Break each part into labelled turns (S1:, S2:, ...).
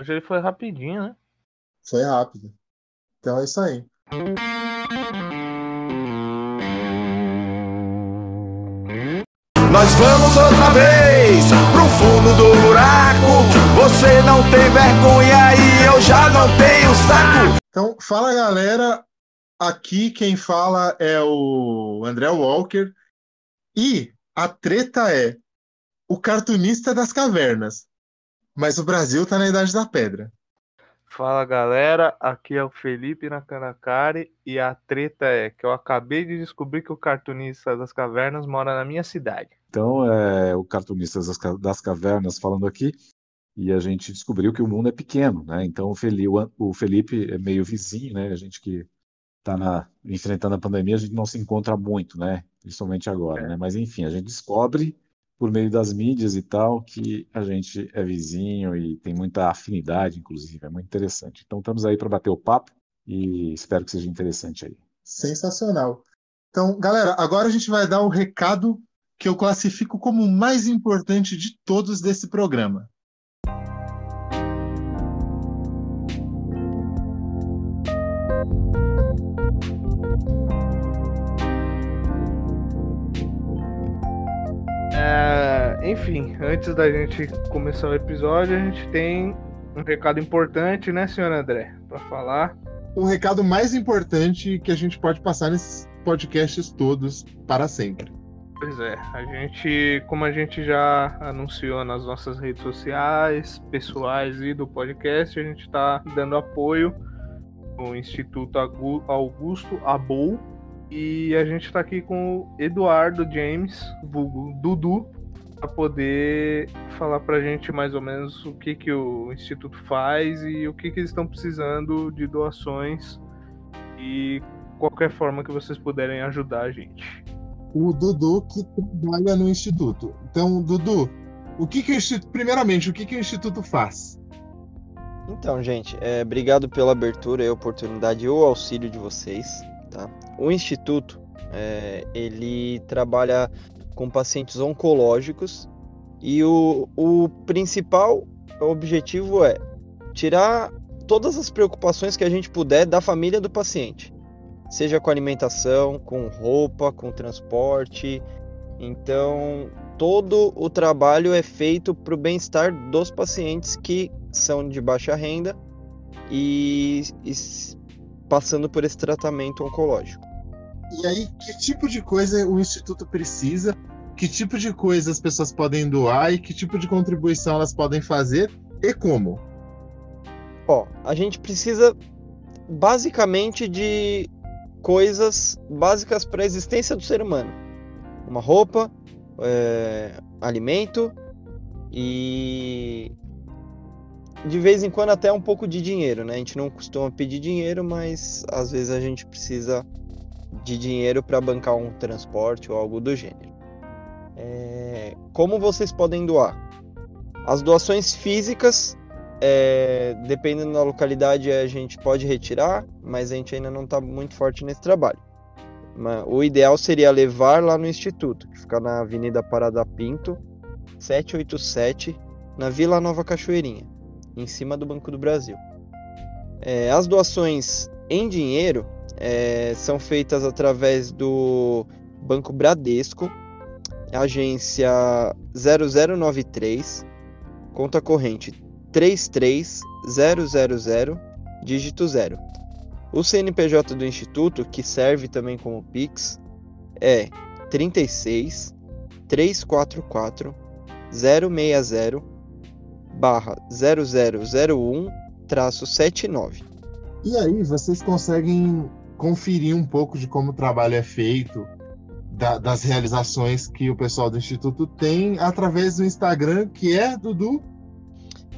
S1: Hoje ele foi rapidinho, né?
S2: Foi rápido. Então é isso aí.
S3: Nós vamos outra vez pro fundo do buraco. Você não tem vergonha e eu já não tenho saco.
S2: Então, fala galera. Aqui quem fala é o André Walker. E a treta é o cartunista das cavernas. Mas o Brasil tá na Idade da Pedra.
S1: Fala galera, aqui é o Felipe Nakanakari e a treta é que eu acabei de descobrir que o cartunista das cavernas mora na minha cidade.
S4: Então, é o cartunista das, Ca- das cavernas falando aqui, e a gente descobriu que o mundo é pequeno, né? Então, o Feli- o Felipe é meio vizinho, né? A gente que está enfrentando a pandemia, a gente não se encontra muito, né? Principalmente agora, né? Mas, enfim, a gente descobre por meio das mídias e tal que a gente é vizinho e tem muita afinidade, inclusive, é muito interessante. Então, estamos aí para bater o papo e espero que seja interessante aí.
S2: Sensacional. Então, galera, agora a gente vai dar o recado que eu classifico como o mais importante de todos desse programa.
S1: É, enfim, antes da gente começar o episódio, a gente tem um recado importante, né, senhor André, para falar.
S2: O recado mais importante que a gente pode passar nesses podcasts todos para sempre.
S1: Pois é, a gente, como a gente já anunciou nas nossas redes sociais, pessoais e do podcast, a gente está dando apoio no Instituto Augusto Abou e a gente está aqui com o Eduardo James, vulgo Dudu, para poder falar para a gente mais ou menos o que, que o Instituto faz e o que, que eles estão precisando de doações e qualquer forma que vocês puderem ajudar a gente.
S2: O Dudu que trabalha no Instituto. Então, Dudu, o que, que o Instituto. Primeiramente, o que, que o Instituto faz?
S5: Então, gente, é, obrigado pela abertura e oportunidade e o auxílio de vocês, tá? O Instituto, é, ele trabalha com pacientes oncológicos e o, o principal objetivo é tirar todas as preocupações que a gente puder da família do paciente, seja com alimentação, com roupa, com transporte. Então, todo o trabalho é feito para o bem-estar dos pacientes que são de baixa renda e, e passando por esse tratamento oncológico.
S2: E aí, que tipo de coisa o Instituto precisa? Que tipo de coisa as pessoas podem doar e que tipo de contribuição elas podem fazer e como?
S5: Ó, a gente precisa basicamente de coisas básicas para a existência do ser humano: uma roupa, é, alimento e de vez em quando até um pouco de dinheiro, né? A gente não costuma pedir dinheiro, mas às vezes a gente precisa de dinheiro para bancar um transporte ou algo do gênero. É, como vocês podem doar? As doações físicas é, dependendo da localidade, a gente pode retirar, mas a gente ainda não está muito forte nesse trabalho. O ideal seria levar lá no Instituto, que fica na Avenida Parada Pinto, 787, na Vila Nova Cachoeirinha, em cima do Banco do Brasil. É, as doações em dinheiro é, são feitas através do Banco Bradesco, agência 0093, conta corrente 33000, dígito 0. O CNPJ do Instituto, que serve também como Pix, é 36 344 060 barra 0001 traço 79.
S2: E aí, vocês conseguem conferir um pouco de como o trabalho é feito, da- das realizações que o pessoal do Instituto tem através do Instagram, que é, Dudu?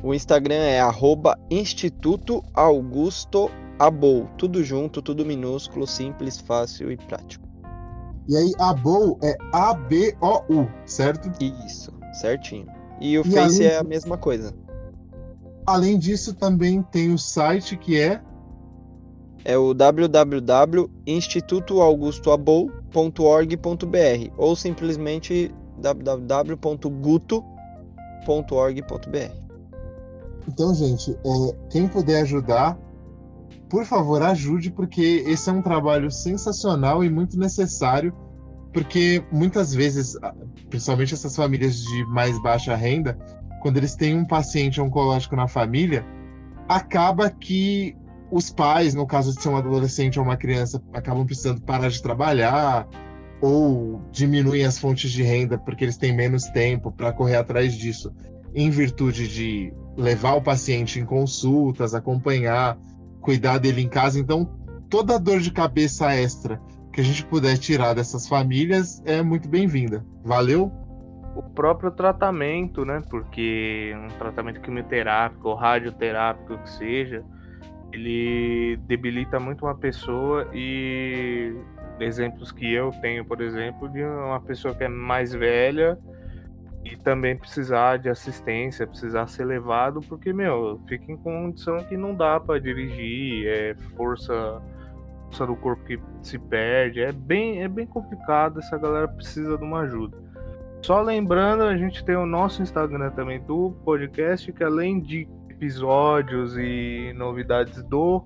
S5: O Instagram é arroba Instituto Augusto Abou. Tudo junto, tudo minúsculo, simples, fácil e prático.
S2: E aí, a BOU é A-B-O-U, certo?
S5: Isso, certinho. E o
S2: E
S5: Face é a mesma coisa.
S2: Além disso, também tem o site que é
S5: É o www.institutoaugustoabou.org.br ou simplesmente www.guto.org.br.
S2: Então, gente, é, quem puder ajudar, por favor, ajude, porque esse é um trabalho sensacional e muito necessário, porque muitas vezes, principalmente essas famílias de mais baixa renda, quando eles têm um paciente oncológico na família, acaba que os pais, no caso de ser um adolescente ou uma criança, acabam precisando parar de trabalhar ou diminuem as fontes de renda porque eles têm menos tempo para correr atrás disso, em virtude de levar o paciente em consultas, acompanhar, cuidar dele em casa. Então, toda dor de cabeça extra que a gente puder tirar dessas famílias é muito bem-vinda. Valeu?
S1: O próprio tratamento, né? Porque um tratamento quimioterápico ou radioterápico que seja, ele debilita muito uma pessoa e exemplos que eu tenho, por exemplo, de uma pessoa que é mais velha e também precisar de assistência, precisar ser levado, porque, meu, fica em condição que não dá para dirigir, é força, força do corpo que se perde, é bem, é bem complicado, essa galera precisa de uma ajuda. Só lembrando, a gente tem o nosso Instagram também do podcast, que além de episódios e novidades do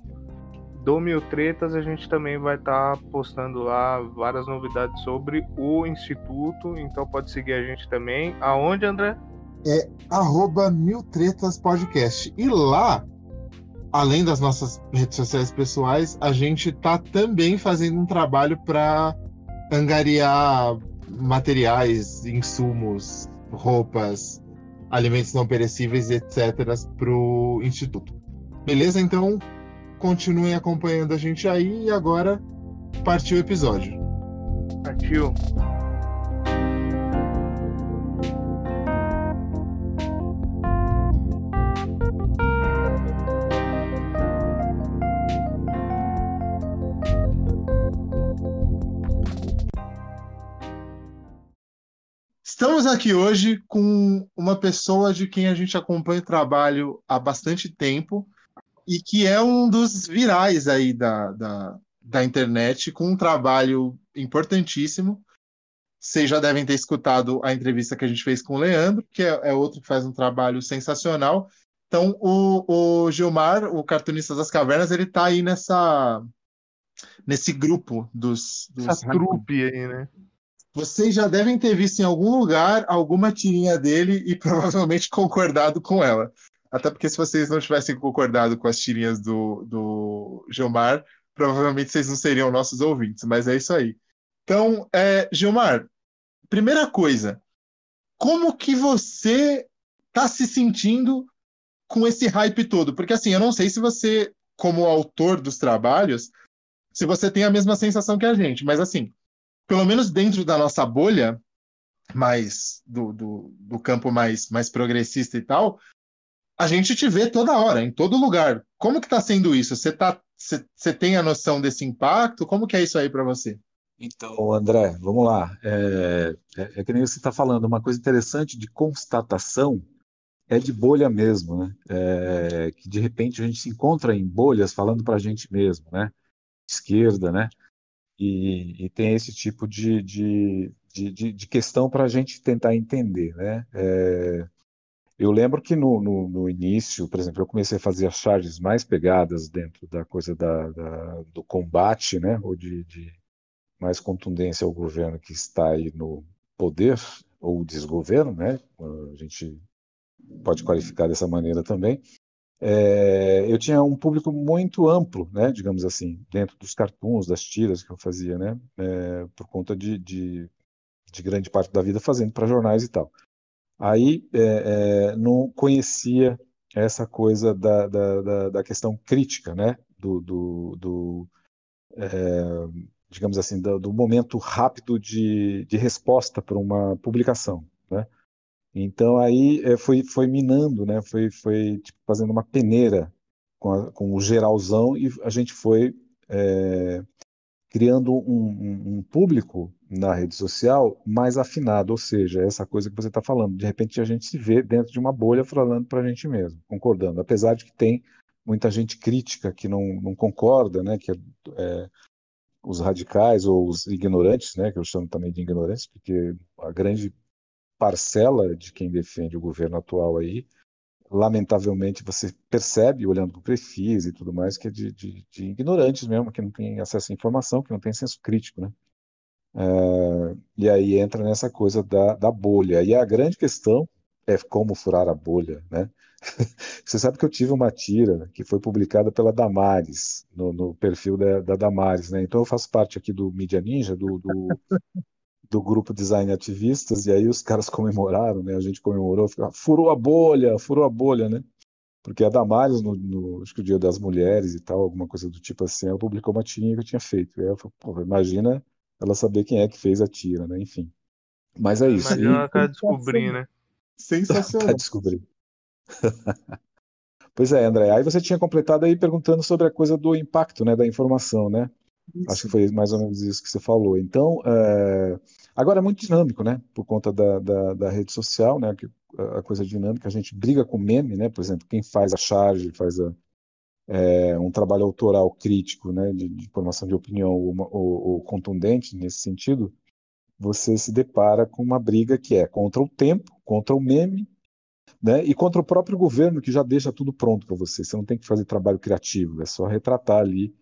S1: do Mil Tretas, a gente também vai estar tá postando lá várias novidades sobre o Instituto, então pode seguir a gente também. Aonde, André?
S2: É arroba Mil Tretas Podcast. E lá, além das nossas redes sociais pessoais, a gente tá também fazendo um trabalho para angariar materiais, insumos, roupas, alimentos não perecíveis, etc., para o Instituto. Beleza? Então, continuem acompanhando a gente aí e agora partiu o episódio.
S1: Partiu.
S2: Estamos aqui hoje com uma pessoa de quem a gente acompanha o trabalho há bastante tempo e que é um dos virais aí da, da, da internet, com um trabalho importantíssimo. Vocês já devem ter escutado a entrevista que a gente fez com o Leandro, que é, é outro que faz um trabalho sensacional. Então, o, o Gilmar, o cartunista das cavernas, ele está aí nessa nesse grupo dos, dos
S1: essa trupe aí, né?
S2: Vocês já devem ter visto em algum lugar alguma tirinha dele e provavelmente concordado com ela. Até porque se vocês não tivessem concordado com as tirinhas do, do Gilmar, provavelmente vocês não seriam nossos ouvintes, mas é isso aí. Então, é, Gilmar, primeira coisa, como que você está se sentindo com esse hype todo? Porque assim, eu não sei se você, como autor dos trabalhos, se você tem a mesma sensação que a gente, mas assim, pelo menos dentro da nossa bolha, mais do, do, do campo mais, mais progressista e tal, a gente te vê toda hora, em todo lugar. Como que está sendo isso? Você tá, você tem a noção desse impacto? Como que é isso aí para você?
S4: Então, André, vamos lá. É, é, é que nem você está falando, uma coisa interessante de constatação é de bolha mesmo, né? É, que de repente a gente se encontra em bolhas falando para a gente mesmo, né? Esquerda, né? E, tem esse tipo de, de, de, de questão para a gente tentar entender, né? É, eu lembro que no, no, no, início, por exemplo, eu comecei a fazer as charges mais pegadas dentro da coisa da, da do combate, né, ou de, de, mais contundência ao governo que está aí no poder, ou desgoverno, né, a gente pode qualificar dessa maneira também é, eu tinha um público muito amplo, né, digamos assim, dentro dos cartoons, das tiras que eu fazia, né, é, por conta de, de, de, grande parte da vida fazendo para jornais e tal. Aí é, é, não conhecia essa coisa da, da, da, da questão crítica, né, do, do, do é, digamos assim, do, do, momento rápido de, de resposta para uma publicação, né. Então aí é, foi, foi minando, né? Foi, foi tipo, fazendo uma peneira com, a, com, o geralzão e a gente foi é, criando um, um, um, público na rede social mais afinado, ou seja, essa coisa que você está falando. De repente a gente se vê dentro de uma bolha falando para a gente mesmo, concordando, apesar de que tem muita gente crítica que não, não concorda, né? Que é, os radicais ou os ignorantes, né? Que eu chamo também de ignorantes, porque a grande parcela de quem defende o governo atual aí lamentavelmente, você percebe, olhando para o perfis e tudo mais, que é de, de, de, ignorantes mesmo, que não tem acesso à informação, que não tem senso crítico, né? É, e aí entra nessa coisa da, da bolha. E a grande questão é como furar a bolha, né? Você sabe que eu tive uma tira que foi publicada pela Damares, no, no perfil da, da, Damares, né? Então eu faço parte aqui do Media Ninja, do, do, do, grupo Design Ativistas, e aí os caras comemoraram, né? A gente comemorou, furou a bolha, furou a bolha, né? Porque a Damares, no, no, acho que o Dia das Mulheres e tal, alguma coisa do tipo assim, ela publicou uma tirinha que eu tinha feito. E aí eu falei, pô, imagina ela saber quem é que fez a tira, né? Enfim. Mas é isso.
S1: Imagina e... ela tá descobrindo, né?
S2: Sensacional.
S4: tá descobrindo. pois é, André. Aí você tinha completado aí perguntando sobre a coisa do impacto, né, da informação, né? Isso. Acho que foi mais ou menos isso que você falou. Então, é... agora é muito dinâmico, né? Por conta da, da, da, rede social, né? A coisa dinâmica, a gente briga com meme, né? Por exemplo, quem faz a charge, faz a, é, um trabalho autoral crítico, né? De, de formação de opinião ou, ou, ou contundente nesse sentido, você se depara com uma briga que é contra o tempo, contra o meme né? E contra o próprio governo que já deixa tudo pronto para você. Você não tem que fazer trabalho criativo, é só retratar ali,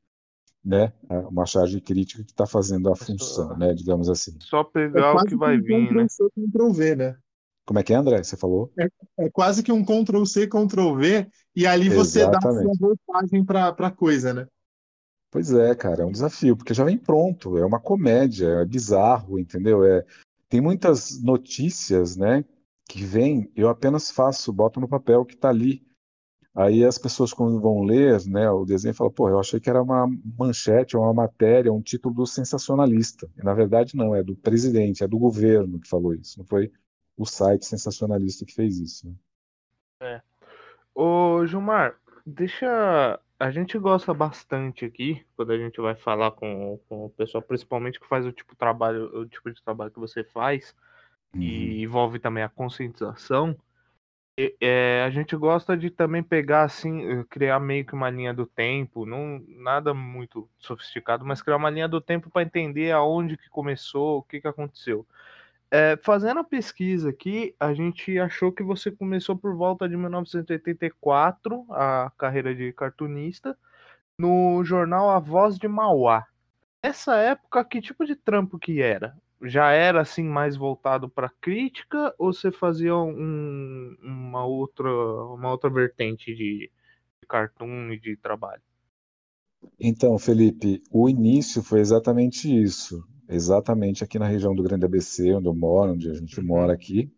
S4: né? Uma charge crítica que está fazendo a é função, só, né? Digamos assim.
S1: Só pegar é o que vai um vir, Ctrl né?
S2: C, Ctrl V, né?
S4: Como é que é, André? Você falou?
S2: É, é quase que um Ctrl C, Ctrl V, e ali você Exatamente. dá a sua roupagem para a coisa, né?
S4: Pois é, cara, é um desafio, porque já vem pronto, é uma comédia, é bizarro, entendeu? É, tem muitas notícias, né, que vem, eu apenas faço, boto no papel que está ali. Aí as pessoas, quando vão ler né, o desenho, falam: pô, eu achei que era uma manchete, uma matéria, um título do sensacionalista. E, na verdade, não, é do presidente, é do governo que falou isso, não foi o site sensacionalista que fez isso. Né?
S1: É. Ô, Gilmar, deixa. A gente gosta bastante aqui, quando a gente vai falar com, com o pessoal, principalmente que faz o tipo, trabalho, o tipo de trabalho que você faz, uhum. e envolve também a conscientização, é, a gente gosta de também pegar assim, eh, criar meio que uma linha do tempo, não nada muito sofisticado, mas criar uma linha do tempo para entender aonde que começou, o que que aconteceu. É, fazendo a pesquisa aqui, a gente achou que você começou por volta de 1984 a carreira de cartunista no jornal A Voz de Mauá. Nessa época, que tipo de trampo que era? Já era assim mais voltado para crítica ou você fazia um, uma outra uma outra vertente de, de cartoon e de trabalho?
S4: Então, Felipe, o início foi exatamente isso, exatamente aqui na região do Grande ABC, onde eu moro, onde a gente uhum. mora aqui,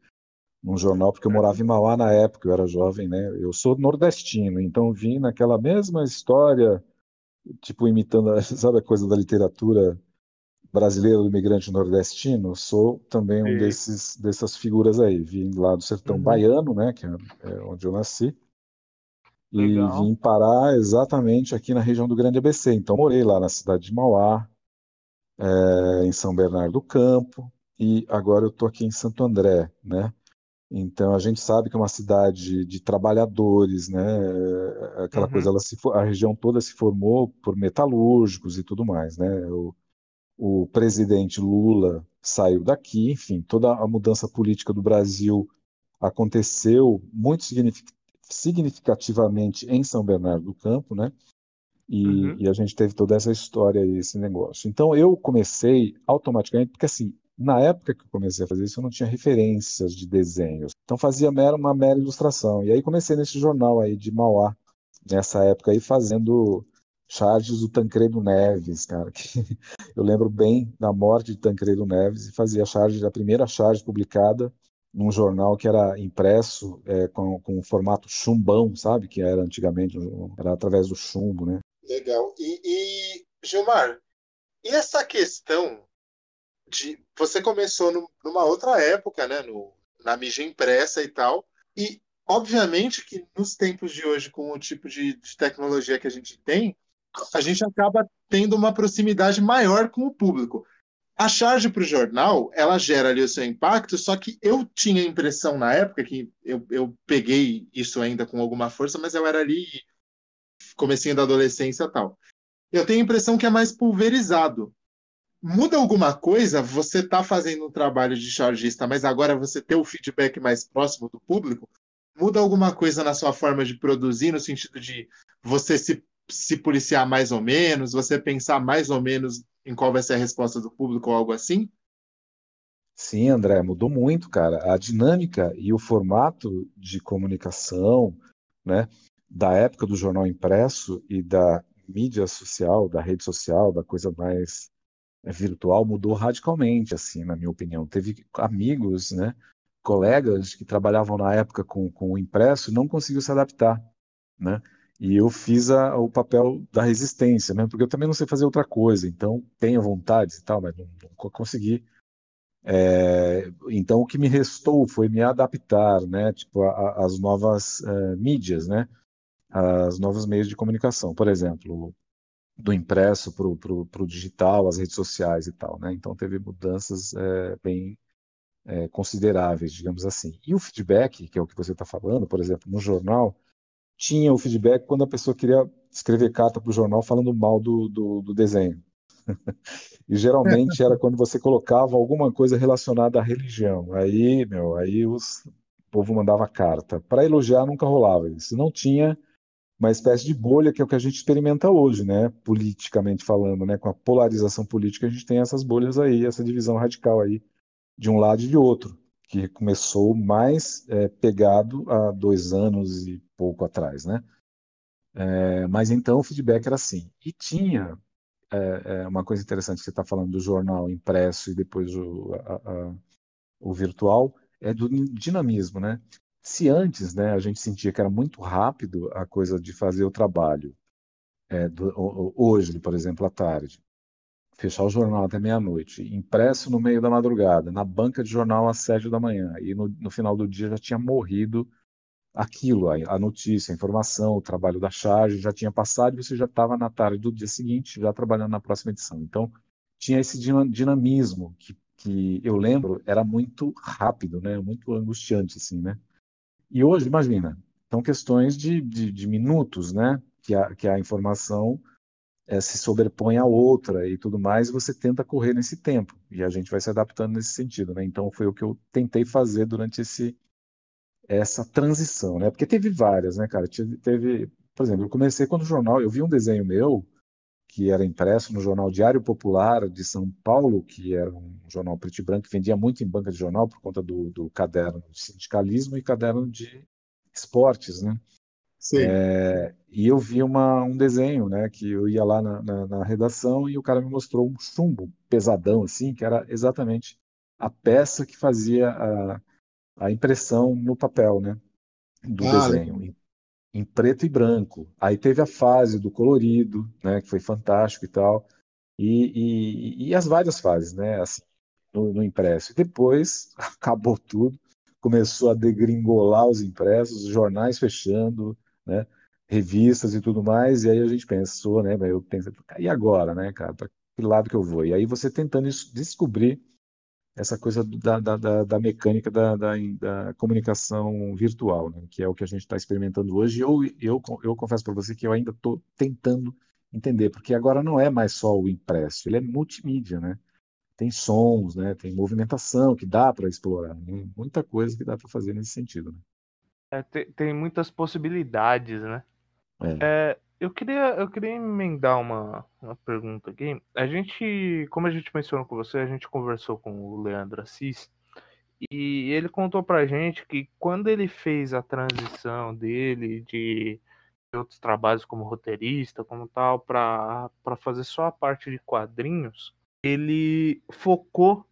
S4: num jornal, porque eu morava em Mauá na época, eu era jovem, né? Eu sou nordestino, então vim naquela mesma história, tipo imitando, sabe a coisa da literatura brasileiro do imigrante nordestino, sou também um desses dessas figuras aí. Vim lá do sertão uhum. baiano, né, que é, é onde eu nasci, Legal. e vim parar exatamente aqui na região do Grande ABC. Então morei lá na cidade de Mauá, é, em São Bernardo do Campo, e agora eu estou aqui em Santo André, né? Então a gente sabe que é uma cidade de trabalhadores, né? Aquela uhum. coisa, ela se, a região toda se formou por metalúrgicos e tudo mais, né? Eu, o presidente Lula saiu daqui, enfim, toda a mudança política do Brasil aconteceu muito significativamente em São Bernardo do Campo, né? E, uhum. e, a gente teve toda essa história e esse negócio. Então eu comecei automaticamente, porque assim, na época que eu comecei a fazer isso, eu não tinha referências de desenhos. Então fazia mera, uma mera ilustração. E aí comecei nesse jornal aí de Mauá, nessa época aí, fazendo charges do Tancredo Neves, cara. Que eu lembro bem da morte de Tancredo Neves e fazia a charge, a primeira charge publicada num jornal que era impresso é, com, com o formato chumbão, sabe? Que era antigamente, era através do chumbo, né?
S2: Legal. E, e Gilmar, e essa questão de. Você começou no, numa outra época, né? No, na mídia impressa e tal. E, obviamente, que nos tempos de hoje, com o tipo de, de tecnologia que a gente tem, a gente acaba tendo uma proximidade maior com o público. A charge para o jornal, ela gera ali o seu impacto, só que eu tinha a impressão na época, que eu, eu peguei isso ainda com alguma força, mas eu era ali comecinho da adolescência tal. Eu tenho a impressão que é mais pulverizado. Muda alguma coisa, você está fazendo um trabalho de chargista, mas agora você ter o feedback mais próximo do público? muda alguma coisa na sua forma de produzir, no sentido de você se, se policiar mais ou menos, você pensar mais ou menos em qual vai ser a resposta do público ou algo assim?
S4: Sim, André, mudou muito, cara. A dinâmica e o formato de comunicação, né, da época do jornal impresso e da mídia social, da rede social, da coisa mais é, virtual mudou radicalmente, assim, na minha opinião. Teve amigos, né, colegas que trabalhavam na época com, com o impresso não conseguiu se adaptar, né? E eu fiz a, o papel da resistência, né? Porque eu também não sei fazer outra coisa, então tenho vontade e tal, mas não, nunca consegui. É, então o que me restou foi me adaptar, né? Tipo às novas uh, mídias, né? As novos meios de comunicação, por exemplo, do impresso para o digital, as redes sociais e tal, né? Então teve mudanças é, bem é, consideráveis, digamos assim. E o feedback, que é o que você está falando, por exemplo, no jornal, tinha o feedback quando a pessoa queria escrever carta para o jornal falando mal do, do, do desenho. e geralmente era quando você colocava alguma coisa relacionada à religião. Aí, meu, aí os, o povo mandava carta. Para elogiar nunca rolava isso. Não tinha uma espécie de bolha que é o que a gente experimenta hoje, né? Politicamente falando, né? Com a polarização política, a gente tem essas bolhas aí, essa divisão radical aí de um lado e de outro, que começou mais é, pegado há dois anos e pouco atrás, né? É, mas então o feedback era assim. E tinha é, é uma coisa interessante que você está falando do jornal impresso e depois o, a, a, o virtual, é do dinamismo, né? Se antes, né, a gente sentia que era muito rápido a coisa de fazer o trabalho, é, do, hoje, por exemplo, à tarde, fechar o jornal até meia-noite, impresso no meio da madrugada, na banca de jornal às sete da manhã, e no, no final do dia já tinha morrido aquilo, a, notícia, a informação, o trabalho da charge já tinha passado e você já estava na tarde do dia seguinte já trabalhando na próxima edição. Então, tinha esse dinamismo que, que eu lembro era muito rápido, né? Muito angustiante, assim, né? E hoje, imagina, são questões de, de, de minutos, né? Que a, que a informação é, se sobrepõe à outra e tudo mais, e você tenta correr nesse tempo. E a gente vai se adaptando nesse sentido, né? Então foi o que eu tentei fazer durante esse essa transição, né? Porque teve várias, né, cara? Teve, teve, por exemplo, eu comecei quando o jornal, eu vi um desenho meu que era impresso no jornal Diário Popular de São Paulo, que era um jornal preto e branco que vendia muito em banca de jornal por conta do, do caderno de sindicalismo e caderno de esportes, né? É, e eu vi uma, um desenho, né, que eu ia lá na, na, na, redação e o cara me mostrou um chumbo pesadão, assim, que era exatamente a peça que fazia a, a impressão no papel, né, do ah, desenho, em, em, preto e branco. Aí teve a fase do colorido, né, que foi fantástico e tal, e, e, e as várias fases, né, assim, no, no impresso. E depois acabou tudo, começou a degringolar os impressos, os jornais fechando, né? Revistas e tudo mais, e aí a gente pensou, né? Eu pensei, e agora, né, cara? Para que lado que eu vou? E aí você tentando descobrir essa coisa da, da, da, mecânica da, da, da, comunicação virtual, né? que é o que a gente está experimentando hoje. Eu, eu, eu confesso para você que eu ainda estou tentando entender, porque agora não é mais só o impresso, ele é multimídia, né? Tem sons, né? Tem movimentação que dá para explorar, né? muita coisa que dá para fazer nesse sentido. Né?
S1: É, tem, tem, muitas possibilidades, né? É. É, eu queria, eu queria emendar uma, uma pergunta aqui. A gente, como a gente mencionou com você, a gente conversou com o Leandro Assis e ele contou pra gente que quando ele fez a transição dele de outros trabalhos como roteirista, como tal, para fazer só a parte de quadrinhos, ele focou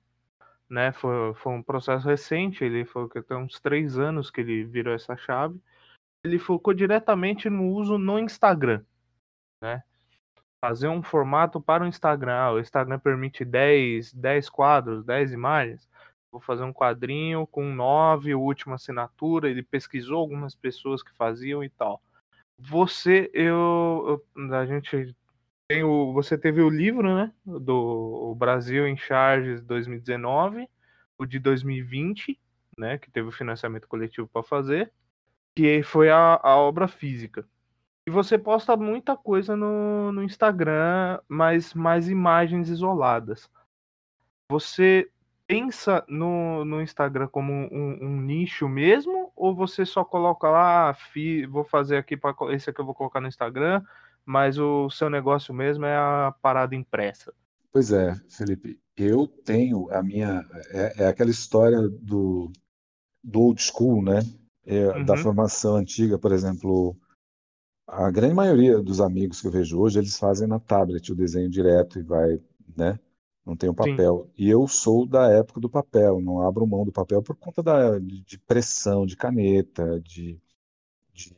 S1: né? Foi, foi um processo recente, ele foi que tem uns três anos que ele virou essa chave. Ele focou diretamente no uso no Instagram, né? Fazer um formato para o Instagram. Ah, o Instagram permite 10, 10 quadros, 10 imagens. Vou fazer um quadrinho com 9, última assinatura. Ele pesquisou algumas pessoas que faziam e tal. Você, eu, eu a gente tem o, você teve o livro, né? Do Brasil em Charges 2019, o de 2020, né? Que teve o financiamento coletivo para fazer, que foi a, a obra física. E você posta muita coisa no, no Instagram, mas mais imagens isoladas. Você pensa no, no Instagram como um, um, nicho mesmo? ou você só coloca lá, ah, fi, vou fazer aqui para esse aqui eu vou colocar no Instagram, mas o seu negócio mesmo é a parada impressa?
S4: Pois é, Felipe, eu tenho a minha é, é aquela história do, do old school, né? É, uhum. Da formação antiga, por exemplo, a grande maioria dos amigos que eu vejo hoje, eles fazem na tablet o desenho direto e vai, né? Não tem o papel. Sim. E eu sou da época do papel, não abro mão do papel por conta da, de, pressão de caneta, de, de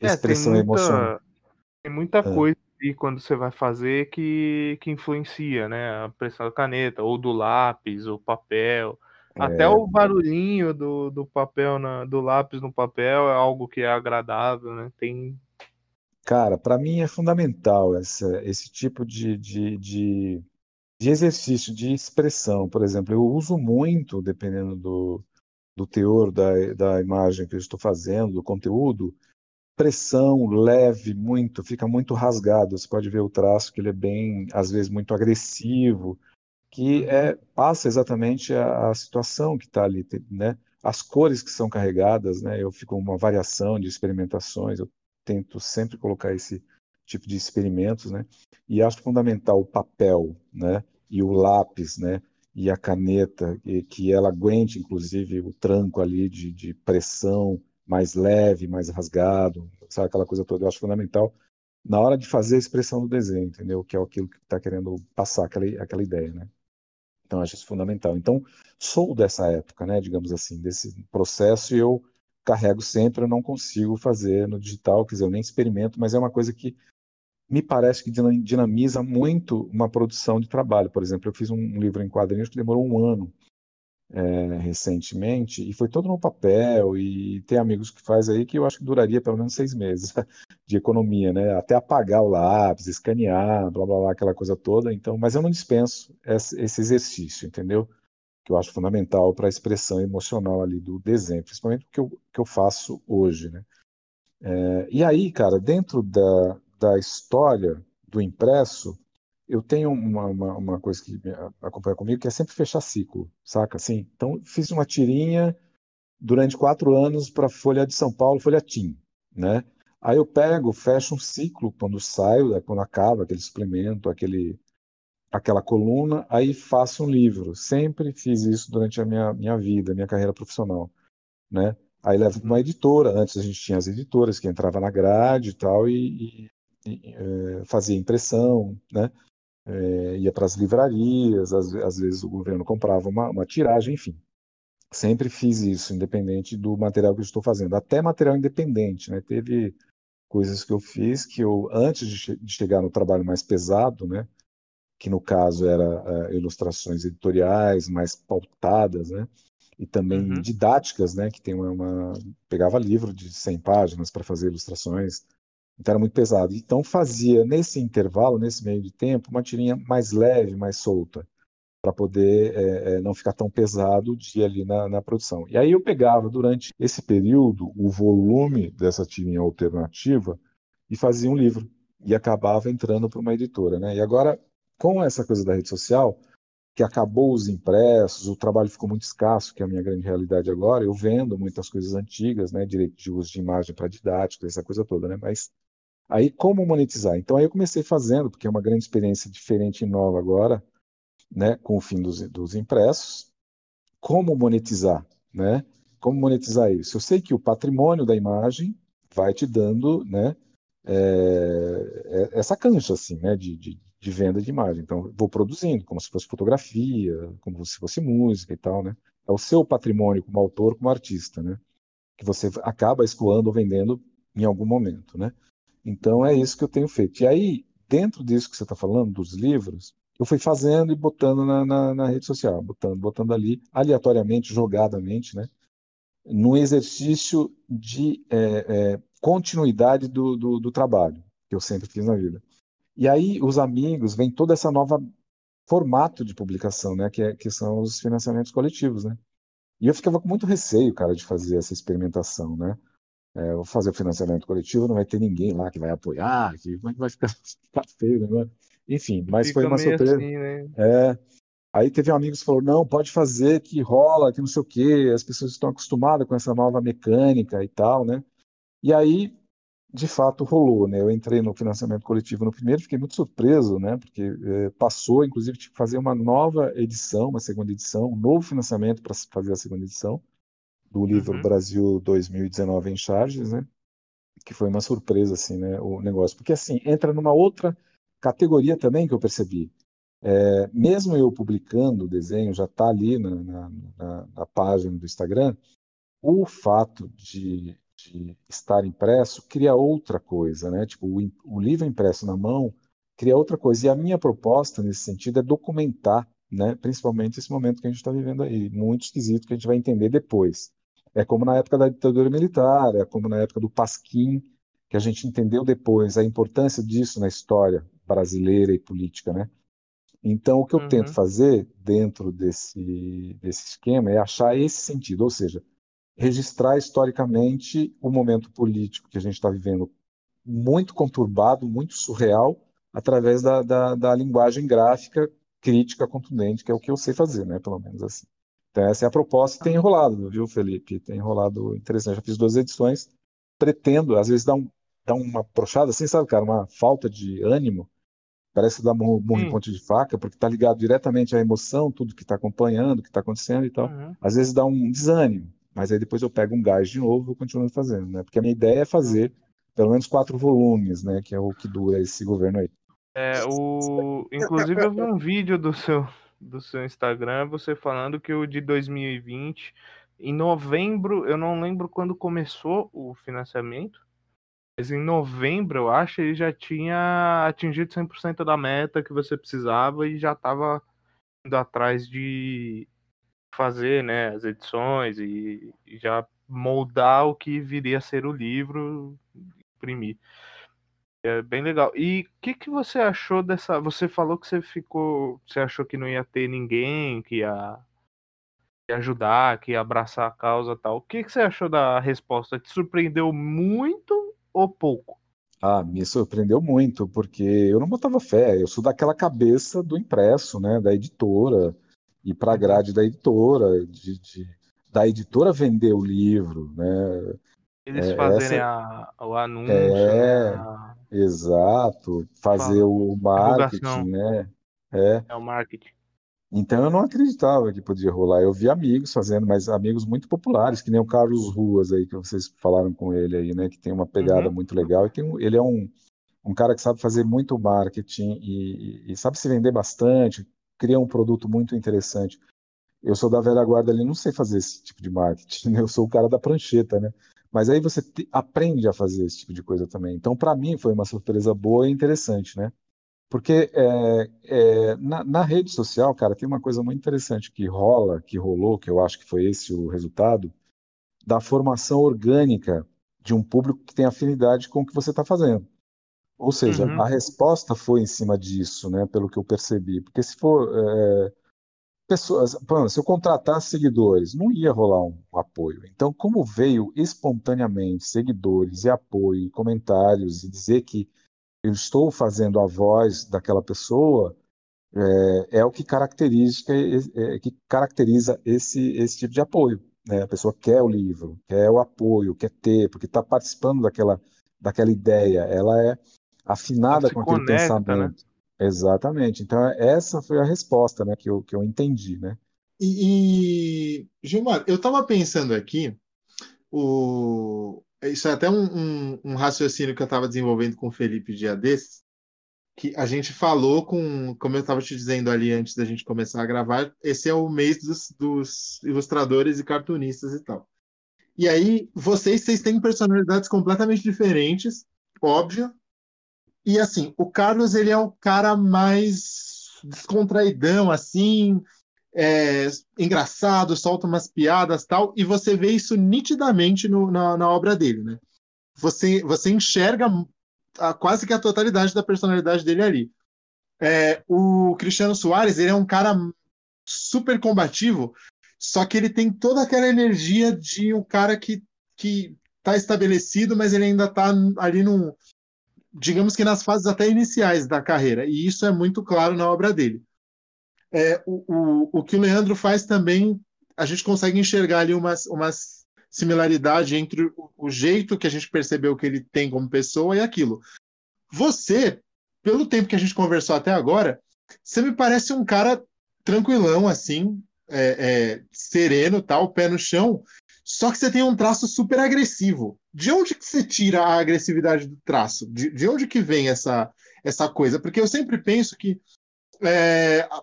S4: expressão
S1: é, tem
S4: muita, emocional.
S1: Tem muita é. coisa aí quando você vai fazer que, que influencia, né? A pressão da caneta, ou do lápis, o papel. Até é. o barulhinho do, do papel, na, do lápis no papel é algo que é agradável, né? Tem.
S4: Cara, para mim é fundamental essa, esse tipo de, de, de de exercício, de expressão. Por exemplo, eu uso muito, dependendo do, do teor da, da imagem que eu estou fazendo, do conteúdo, pressão leve, muito, fica muito rasgado. Você pode ver o traço que ele é bem, às vezes, muito agressivo, que é, passa exatamente a, a situação que está ali, né? As cores que são carregadas, né? Eu fico uma variação de experimentações, eu tento sempre colocar esse tipo de experimentos, né? E acho fundamental o papel, né? e o lápis, né? E a caneta, e que ela aguente, inclusive, o tranco ali de, de pressão mais leve, mais rasgado, sabe aquela coisa toda. Eu acho fundamental na hora de fazer a expressão do desenho, entendeu? Que é aquilo que está querendo passar, aquela, aquela ideia, né? Então, acho fundamental. Então, sou dessa época, né? Digamos assim, desse processo e eu carrego sempre, eu não consigo fazer no digital, quer dizer, eu nem experimento, mas é uma coisa que me parece que dinamiza muito uma produção de trabalho. Por exemplo, eu fiz um livro em quadrinhos que demorou um ano é, recentemente e foi todo no papel e tem amigos que faz aí que eu acho que duraria pelo menos seis meses de economia, né? Até apagar o lápis, escanear, blá blá blá, aquela coisa toda. Então, mas eu não dispenso esse, exercício, entendeu? Que eu acho fundamental para a expressão emocional ali do desenho, principalmente o que eu, que eu faço hoje, né? É, e aí, cara, dentro da, da história do impresso, eu tenho uma, uma, uma, coisa que acompanha comigo, que é sempre fechar ciclo, saca? Assim, então, fiz uma tirinha durante quatro anos para Folha de São Paulo, Folha Tim, né? Aí eu pego, fecho um ciclo quando saio, né, quando acaba aquele suplemento, aquele, aquela coluna, aí faço um livro. Sempre fiz isso durante a minha, minha vida, minha carreira profissional, né? Aí levo para uma editora. Antes a gente tinha as editoras que entrava na grade e tal, e, é, fazia impressão, né? É, ia para as livrarias, às, às, vezes o governo comprava uma, uma, tiragem, enfim. Sempre fiz isso, independente do material que eu estou fazendo, até material independente, né? Teve coisas que eu fiz que eu, antes de, de chegar no trabalho mais pesado, né? Que no caso era uh, ilustrações editoriais mais pautadas, né? E também uhum. didáticas, né? Que tem uma, uma, pegava livro de 100 páginas para fazer ilustrações então era muito pesado. Então fazia nesse intervalo, nesse meio de tempo, uma tirinha mais leve, mais solta, para poder é, é, não ficar tão pesado o dia ali na, na, produção. E aí eu pegava durante esse período o volume dessa tirinha alternativa e fazia um livro e acabava entrando para uma editora, né? E agora com essa coisa da rede social que acabou os impressos, o trabalho ficou muito escasso, que é a minha grande realidade agora. Eu vendo muitas coisas antigas, né, uso de imagem para didática, essa coisa toda, né? Mas Aí, como monetizar? Então, aí eu comecei fazendo, porque é uma grande experiência diferente e nova agora, né, com o fim dos, dos impressos. Como monetizar, né? Como monetizar isso? Eu sei que o patrimônio da imagem vai te dando, né, é, é, essa cancha, assim, né, de, de, de, venda de imagem. Então, vou produzindo, como se fosse fotografia, como se fosse música e tal, né? É o seu patrimônio como autor, como artista, né? Que você acaba escoando ou vendendo em algum momento, né? Então é isso que eu tenho feito. E aí, dentro disso que você está falando, dos livros, eu fui fazendo e botando na, na, na, rede social, botando, botando ali, aleatoriamente, jogadamente, né? No exercício de é, é, continuidade do, do, do, trabalho, que eu sempre fiz na vida. E aí, os amigos, vem toda essa nova formato de publicação, né? Que, é, que são os financiamentos coletivos, né? E eu ficava com muito receio, cara, de fazer essa experimentação, né? É, vou fazer o financiamento coletivo, não vai ter ninguém lá que vai apoiar, que é vai ficar, ficar feio o negócio? Enfim, mas
S1: Fica
S4: foi uma surpresa.
S1: Assim, né?
S4: É, Aí teve um amigo que falou, não, pode fazer, que rola, que não sei o quê, as pessoas estão acostumadas com essa nova mecânica e tal, né? E aí, de fato, rolou, né? Eu entrei no financiamento coletivo no primeiro, fiquei muito surpreso, né? Porque é, passou, inclusive, tive que fazer uma nova edição, uma segunda edição, um novo financiamento para fazer a segunda edição do livro
S1: Uhum.
S4: Brasil 2019 em charges, né? Que foi uma surpresa, assim, né? O negócio. Porque, assim, entra numa outra categoria também que eu percebi. É, mesmo eu publicando o desenho, já está ali na, na, na, na, página do Instagram, o fato de, de, estar impresso cria outra coisa, né? Tipo, o, o, livro impresso na mão cria outra coisa. E a minha proposta nesse sentido é documentar, né? Principalmente esse momento que a gente está vivendo aí, muito esquisito que a gente vai entender depois. É como na época da ditadura militar, é como na época do Pasquim, que a gente entendeu depois a importância disso na história brasileira e política, né? Então, o que eu
S1: Uhum.
S4: tento fazer dentro desse, desse esquema é achar esse sentido, ou seja, registrar historicamente o momento político que a gente está vivendo muito conturbado, muito surreal, através da, da, da, linguagem gráfica crítica contundente, que é o que eu sei fazer, né? Pelo menos assim. Então, essa é a proposta e tem enrolado, viu, Felipe? Tem enrolado interessante. Já fiz duas edições, pretendo, às vezes dá, um, dá uma brochada, assim, sabe, cara, uma falta de ânimo, parece dar murro, murro em ponte de faca, porque está ligado diretamente à emoção, tudo que está acompanhando, o que está acontecendo e tal.
S1: Uhum.
S4: Às vezes dá um desânimo, mas aí depois eu pego um gás de novo e continuo fazendo, né? Porque a minha ideia é fazer pelo menos quatro volumes, né? Que é o que dura esse governo aí.
S1: É, o... Inclusive eu vi um vídeo do seu, do seu Instagram, você falando que o de 2020, em novembro, eu não lembro quando começou o financiamento, mas em novembro, eu acho, ele já tinha atingido 100% da meta que você precisava e já estava indo atrás de fazer né, as edições e, e, já moldar o que viria a ser o livro, imprimir. É bem legal. E o que, que você achou dessa. Você falou que você ficou. Você achou que não ia ter ninguém que ia, que ia ajudar, que ia abraçar a causa tal. O que, que você achou da resposta? Te surpreendeu muito ou pouco?
S4: Ah, me surpreendeu muito, porque eu não botava fé. Eu sou daquela cabeça do impresso, né, da editora, e para a grade da editora, de, de, da editora vender o livro, né?
S1: Eles
S4: É,
S1: fazerem
S4: essa-
S1: a, o anúncio,
S4: É.
S1: né, a-
S4: Exato, fazer
S1: Fala.
S4: o marketing, né? É.
S1: é o marketing.
S4: Então eu não acreditava que podia rolar. Eu vi amigos fazendo, mas amigos muito populares, que nem o Carlos Ruas aí, que vocês falaram com ele aí, né? Que tem uma pegada
S1: Uhum.
S4: muito legal. E tem um- ele é um, um cara que sabe fazer muito marketing e, e- e sabe se vender bastante, cria um produto muito interessante. Eu sou da velha guarda ali, não sei fazer esse tipo de marketing, né? Eu sou o cara da prancheta, né? Mas aí você te- aprende a fazer esse tipo de coisa também. Então, para mim, foi uma surpresa boa e interessante, né? Porque é, é, na, na rede social, cara, tem uma coisa muito interessante que rola, que rolou, que eu acho que foi esse o resultado, da formação orgânica de um público que tem afinidade com o que você está fazendo. Ou seja,
S1: Uhum.
S4: a resposta foi em cima disso, né, pelo que eu percebi. Porque se for é, pessoas, se eu contratasse seguidores, não ia rolar um apoio. Então, como veio espontaneamente seguidores e apoio, e comentários e dizer que eu estou fazendo a voz daquela pessoa, é, é o que caracteriza, é, que caracteriza esse, esse tipo de apoio. né? A pessoa quer o livro, quer o apoio, quer ter, porque está participando daquela, daquela ideia. Ela é afinada
S1: Ela
S4: com aquele
S1: conecta, né?
S4: Exatamente. Então, essa foi a resposta né, que, eu, que eu entendi. Né?
S2: E, e, Gilmar, eu estava pensando aqui, o, isso é até um, um, um raciocínio que eu estava desenvolvendo com o Felipe dia desses, que a gente falou com, como eu estava te dizendo ali antes da gente começar a gravar, esse é o mês dos, dos ilustradores e cartunistas e tal. E aí, vocês, vocês têm personalidades completamente diferentes, óbvio. E assim, o Carlos, ele é o cara mais descontraidão, assim, é, engraçado, solta umas piadas tal, e você vê isso nitidamente no, na, na obra dele, né? Você, você enxerga a, quase que a totalidade da personalidade dele ali. É, o Cristiano Soares, ele é um cara super combativo, só que ele tem toda aquela energia de um cara que, que tá estabelecido, mas ele ainda tá ali num, digamos que nas fases até iniciais da carreira, e isso é muito claro na obra dele. é, o, o, o que o Leandro faz também, a gente consegue enxergar ali umas, umas similaridade entre o, o jeito que a gente percebeu que ele tem como pessoa e aquilo. Você, pelo tempo que a gente conversou até agora, você me parece um cara tranquilão, assim, é, é, sereno, tal, pé no chão, só que você tem um traço super agressivo. De onde que você tira a agressividade do traço? De, de onde que vem essa, essa coisa? Porque eu sempre penso que é, a,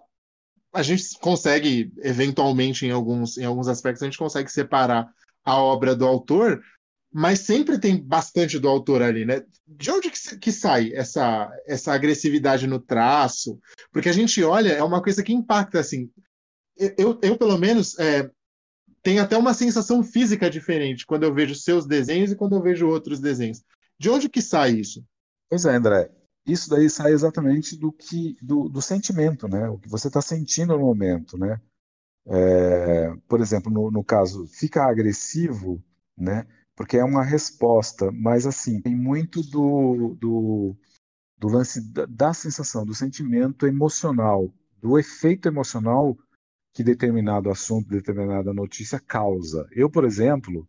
S2: a, gente consegue, eventualmente, em alguns, em alguns aspectos, a gente consegue separar a obra do autor, mas sempre tem bastante do autor ali, né? De onde que, que, sai essa, essa agressividade no traço? Porque a gente olha, é uma coisa que impacta, assim. Eu, eu pelo menos, é, tenho até uma sensação física diferente quando eu vejo seus desenhos e quando eu vejo outros desenhos. De onde que sai isso?
S4: Pois é, André. Isso daí sai exatamente do que do, do sentimento, né? O que você está sentindo no momento, né? É, por exemplo, no, no caso, fica agressivo, né? Porque é uma resposta, mas assim, tem muito do, do, do lance da, da sensação, do sentimento emocional, do efeito emocional que determinado assunto, determinada notícia causa. Eu, por exemplo,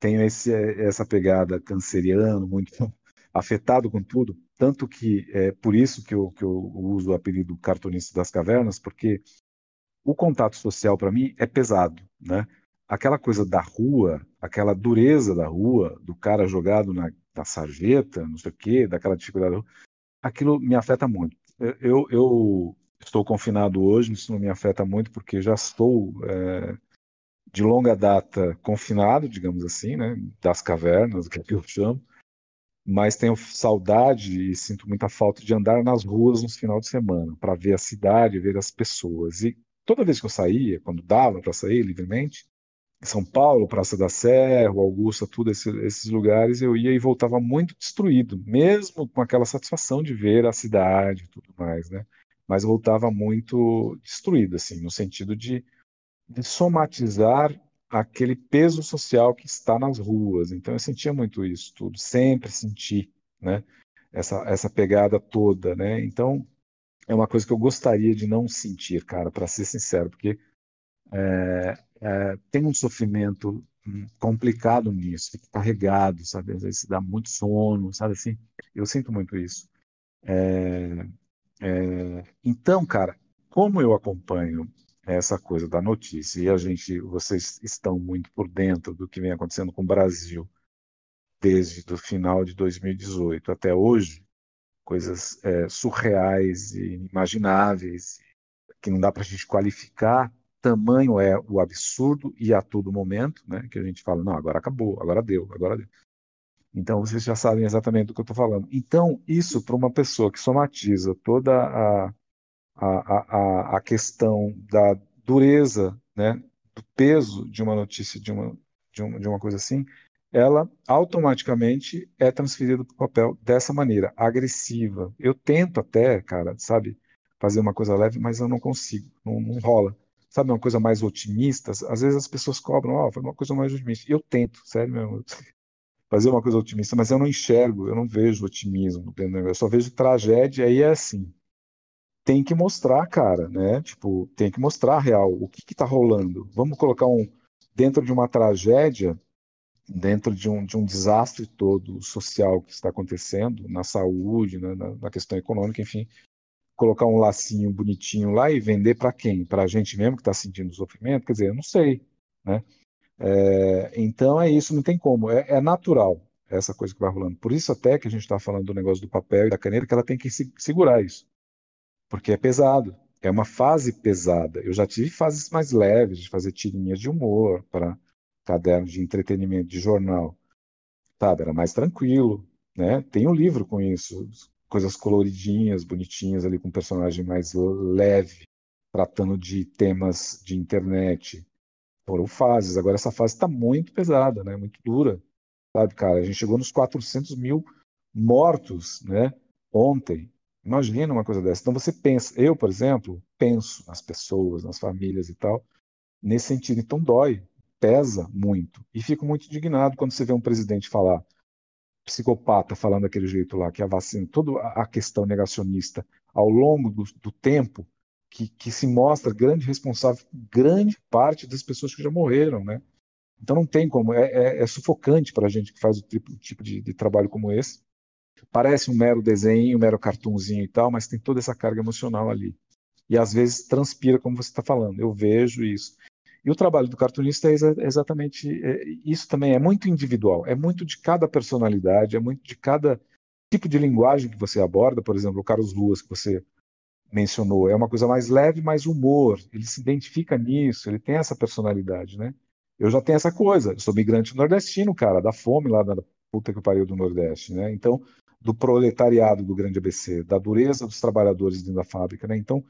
S4: tenho esse, essa pegada canceriano, muito afetado com tudo, tanto que é por isso que eu, que eu uso o apelido cartunista das cavernas, porque o contato social para mim é pesado, né? Aquela coisa da rua, aquela dureza da rua, do cara jogado na, na sarjeta, não sei o quê, daquela dificuldade, aquilo me afeta muito. Eu, eu estou confinado hoje, isso não me afeta muito porque já estou é, de longa data confinado, digamos assim, né? Das cavernas, que eu chamo mas tenho saudade e sinto muita falta de andar nas ruas no final de semana, para ver a cidade, ver as pessoas. E toda vez que eu saía, quando dava para sair livremente, São Paulo, Praça da Sé, Augusta, tudo esse, esses lugares, eu ia e voltava muito destruído, mesmo com aquela satisfação de ver a cidade e tudo mais, né? Mas voltava muito destruído, assim, no sentido de, de somatizar aquele peso social que está nas ruas. Então eu sentia muito isso tudo, sempre senti, né? Essa, essa pegada toda, né? Então é uma coisa que eu gostaria de não sentir, cara, para ser sincero, porque é, é, tem um sofrimento hum, complicado nisso, fica carregado, sabe? Às vezes dá muito sono, sabe assim? Eu sinto muito isso. É, é, então, cara, como eu acompanho essa coisa da notícia e a gente, vocês estão muito por dentro do que vem acontecendo com o Brasil desde o final de 2018 até hoje, coisas é, surreais e inimagináveis, que não dá para a gente qualificar. Tamanho é o absurdo e a todo momento, né, que a gente fala, não, agora acabou, agora deu, agora deu. Então vocês já sabem exatamente do que eu estou falando. Então isso para uma pessoa que somatiza toda a, a, a, a questão da dureza, né, do peso de uma notícia, de uma, de uma, de uma coisa assim, ela automaticamente é transferida para o papel dessa maneira, agressiva. Eu tento até, cara, sabe, fazer uma coisa leve, mas eu não consigo, não, não rola. Sabe, uma coisa mais otimista? Às vezes as pessoas cobram, ó, oh, uma coisa mais otimista. Eu tento, sério mesmo, fazer uma coisa otimista, mas eu não enxergo, eu não vejo otimismo Eu só vejo tragédia e é assim. Tem que mostrar, cara, né? Tipo, tem que mostrar real, o que está rolando. Vamos colocar um dentro de uma tragédia, dentro de um, de um desastre todo social que está acontecendo na saúde, né, na, na questão econômica, enfim, colocar um lacinho bonitinho lá e vender para quem? Para a gente mesmo que está sentindo sofrimento? Quer dizer, eu não sei, né? É, então é isso, não tem como, é, é, natural essa coisa que vai rolando. Por isso até que a gente está falando do negócio do papel e da caneta, que ela tem que se, segurar isso, porque é pesado, é uma fase pesada. Eu já tive fases mais leves, de fazer tirinhas de humor para caderno de entretenimento, de jornal, sabe? Era mais tranquilo, né? Tem um livro com isso, coisas coloridinhas, bonitinhas ali com personagem mais leve, tratando de temas de internet. Foram fases. Agora essa fase está muito pesada, né? Muito dura, sabe, cara? A gente chegou nos 400 mil mortos, né? Ontem. Imagina uma coisa dessa. Então você pensa, eu, por exemplo, penso nas pessoas, nas famílias e tal, nesse sentido. Então dói, pesa muito. E fico muito indignado quando você vê um presidente falar, psicopata falando daquele jeito lá, que a vacina, toda a questão negacionista ao longo do, do tempo, que, que se mostra grande responsável por grande parte das pessoas que já morreram, né? Então não tem como, é, é, é sufocante para a gente que faz o tipo, de, de, trabalho como esse. Parece um mero desenho, um mero cartunzinho e tal, mas tem toda essa carga emocional ali. E às vezes transpira, como você está falando. Eu vejo isso. E o trabalho do cartunista é exa exatamente é, isso também. É muito individual, é muito de cada personalidade, é muito de cada tipo de linguagem que você aborda. Por exemplo, o Carlos Luas, que você mencionou, é uma coisa mais leve, mais humor. Ele se identifica nisso, ele tem essa personalidade, né? Eu já tenho essa coisa. Eu sou migrante nordestino, cara, da fome lá da puta que pariu do Nordeste, né? Então, do proletariado do grande ABC, da dureza dos trabalhadores dentro da fábrica, né? Então,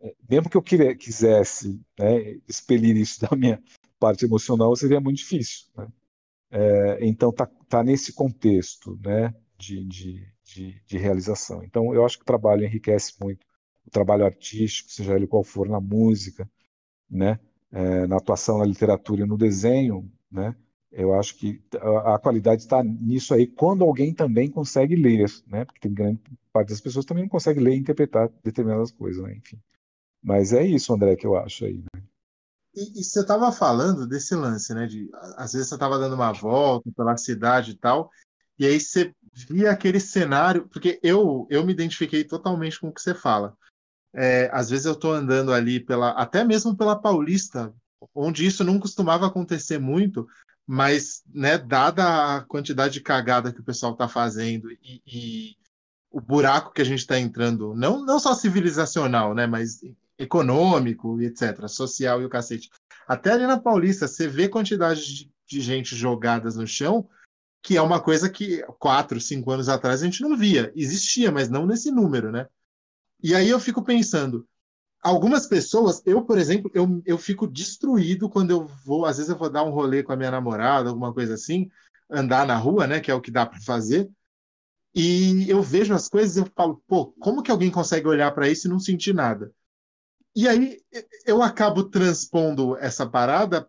S4: é, mesmo que eu quisesse né, expelir isso da minha parte emocional, seria muito difícil. Né? É, então, tá, tá nesse contexto né, de, de, de, de, realização. Então, eu acho que o trabalho enriquece muito trabalho artístico, seja ele qual for, na música, né, é, na atuação, na literatura e no desenho, né, eu acho que a, a qualidade está nisso aí, quando alguém também consegue ler, né, porque tem grande parte das pessoas também não consegue ler e interpretar determinadas coisas, né, enfim. Mas é isso, André, que eu acho aí. Né?
S2: E, e, você estava falando desse lance, né? De às vezes você estava dando uma volta pela cidade e tal, e aí você via aquele cenário, porque eu eu me identifiquei totalmente com o que você fala. É, às vezes eu estou andando ali pela, até mesmo pela Paulista, onde isso não costumava acontecer muito, mas, né, dada a quantidade de cagada que o pessoal está fazendo e, e, o buraco que a gente está entrando, não, não só civilizacional, né, mas econômico e etc., social e o cacete. Até ali na Paulista, você vê quantidade de, de gente jogadas no chão, que é uma coisa que quatro, cinco anos atrás a gente não via. Existia, mas não nesse número, né? E aí eu fico pensando, algumas pessoas, eu, por exemplo, eu, eu fico destruído quando eu vou, às vezes eu vou dar um rolê com a minha namorada, alguma coisa assim, andar na rua, né, que é o que dá para fazer, e eu vejo as coisas e eu falo, pô, como que alguém consegue olhar para isso e não sentir nada? E aí eu acabo transpondo essa parada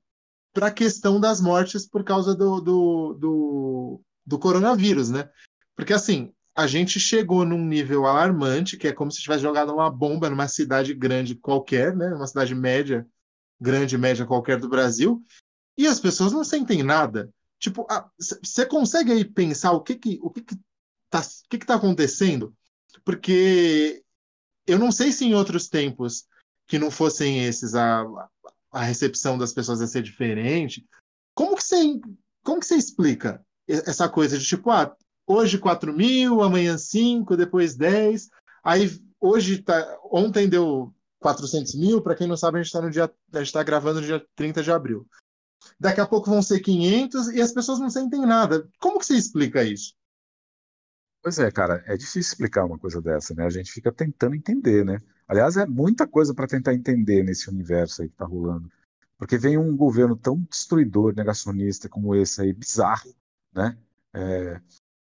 S2: para a questão das mortes por causa do, do, do, do, coronavírus, né? Porque assim, a gente chegou num nível alarmante, que é como se tivesse jogado uma bomba numa cidade grande qualquer, né? Uma cidade média, grande, média qualquer do Brasil, e as pessoas não sentem nada. Tipo, você consegue aí pensar o que que o que que tá, o que que tá acontecendo? Porque eu não sei se em outros tempos que não fossem esses, a, a recepção das pessoas ia ser diferente. Como que você, como que você explica essa coisa de tipo, ah, hoje 4 mil, amanhã 5, depois 10, aí hoje tá, ontem deu 400 mil, para quem não sabe, a gente está no dia, a gente está gravando no dia 30 de abril. Daqui a pouco vão ser 500 e as pessoas não sentem nada. Como que você explica isso?
S4: Pois é, cara, é difícil explicar uma coisa dessa, né? A gente fica tentando entender, né? Aliás, é muita coisa para tentar entender nesse universo aí que está rolando. Porque vem um governo tão destruidor, negacionista como esse aí, bizarro, né? É,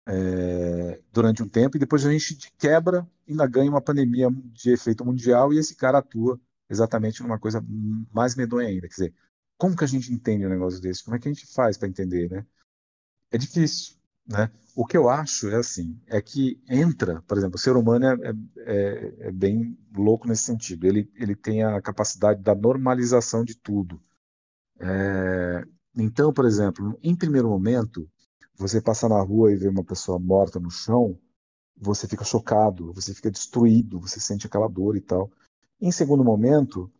S4: é, durante um tempo, e depois a gente quebra e ainda ganha uma pandemia de efeito mundial e esse cara atua exatamente numa coisa mais medonha ainda. Quer dizer, como que a gente entende um negócio desse? Como é que a gente faz para entender, né? É difícil, né? O que eu acho é assim, é que entra, por exemplo, o ser humano é, é, é, é bem louco nesse sentido. Ele, ele tem a capacidade da normalização de tudo. É, então, por exemplo, em primeiro momento, você passa na rua e vê uma pessoa morta no chão, você fica chocado, você fica destruído, você sente aquela dor e tal. Em segundo momento,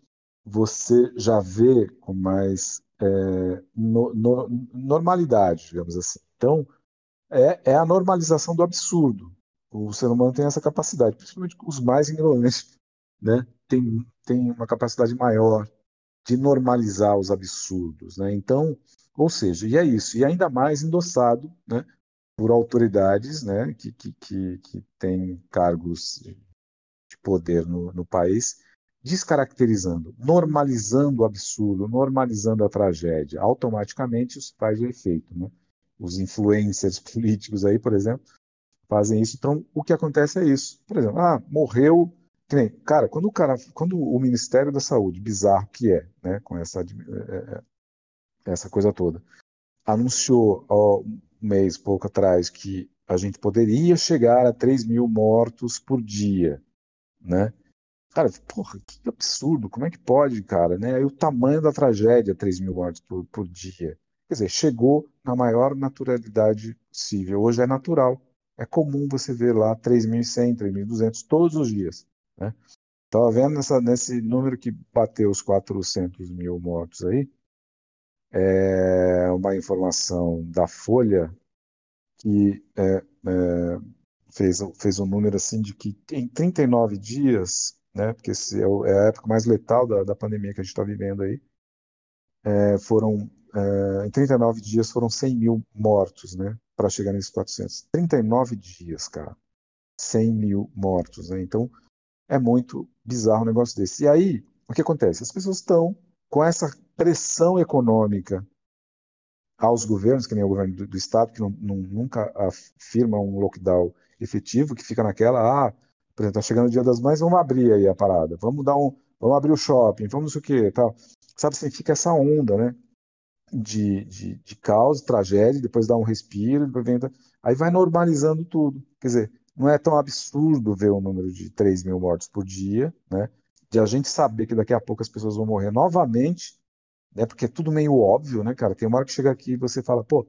S4: você já vê com mais é, no, no, normalidade, digamos assim. Então, é, é a normalização do absurdo. O ser humano tem essa capacidade, principalmente os mais ignorantes, né? Tem, tem uma capacidade maior de normalizar os absurdos, né? Então, ou seja, e é isso, e ainda mais endossado, né? Por autoridades, né? Que, que, que, que têm cargos de poder no, no país, descaracterizando, normalizando o absurdo, normalizando a tragédia, automaticamente isso faz o efeito, né? os influencers políticos aí, por exemplo, fazem isso. Então, o que acontece é isso. Por exemplo, ah, morreu. Nem, cara, quando o cara, quando o Ministério da Saúde, bizarro que é, né, com essa, é, é, essa coisa toda, anunciou ó, um mês, pouco atrás, que a gente poderia chegar a 3 mil mortos por dia, né? Cara, porra, que absurdo, como é que pode, cara, né? Aí o tamanho da tragédia, 3 mil mortes por, por dia. Quer dizer, chegou na maior naturalidade possível. Hoje é natural. É comum você ver lá 3.100, 3.200 todos os dias. Né? Estava vendo nessa, nesse número que bateu os 400 mil mortos aí. É uma informação da Folha que é, é, fez, fez um número assim de que em 39 dias né? Porque esse é, é a época mais letal da, da pandemia que a gente está vivendo aí. É, foram é, em 39 dias foram 100 mil mortos, né? Para chegar nesses 400. 39 dias, cara. 100 mil mortos, né? Então é muito bizarro um negócio desse. E aí, o que acontece? As pessoas estão com essa pressão econômica aos governos, que nem o governo do, do estado, que não, não, nunca afirma um lockdown efetivo, que fica naquela, ah, por exemplo, tá chegando o Dia das Mães, vamos abrir aí a parada, vamos dar um, vamos abrir o shopping, vamos o quê, tal. Sabe, assim, fica essa onda, né? De, de, de caos, tragédia, depois dá um respiro, depois vem, aí vai normalizando tudo. Quer dizer, não é tão absurdo ver um número de 3 mil mortos por dia, né? De a gente saber que daqui a pouco as pessoas vão morrer novamente, né? Porque é tudo meio óbvio, né, cara? Tem uma hora que chega aqui e você fala, pô,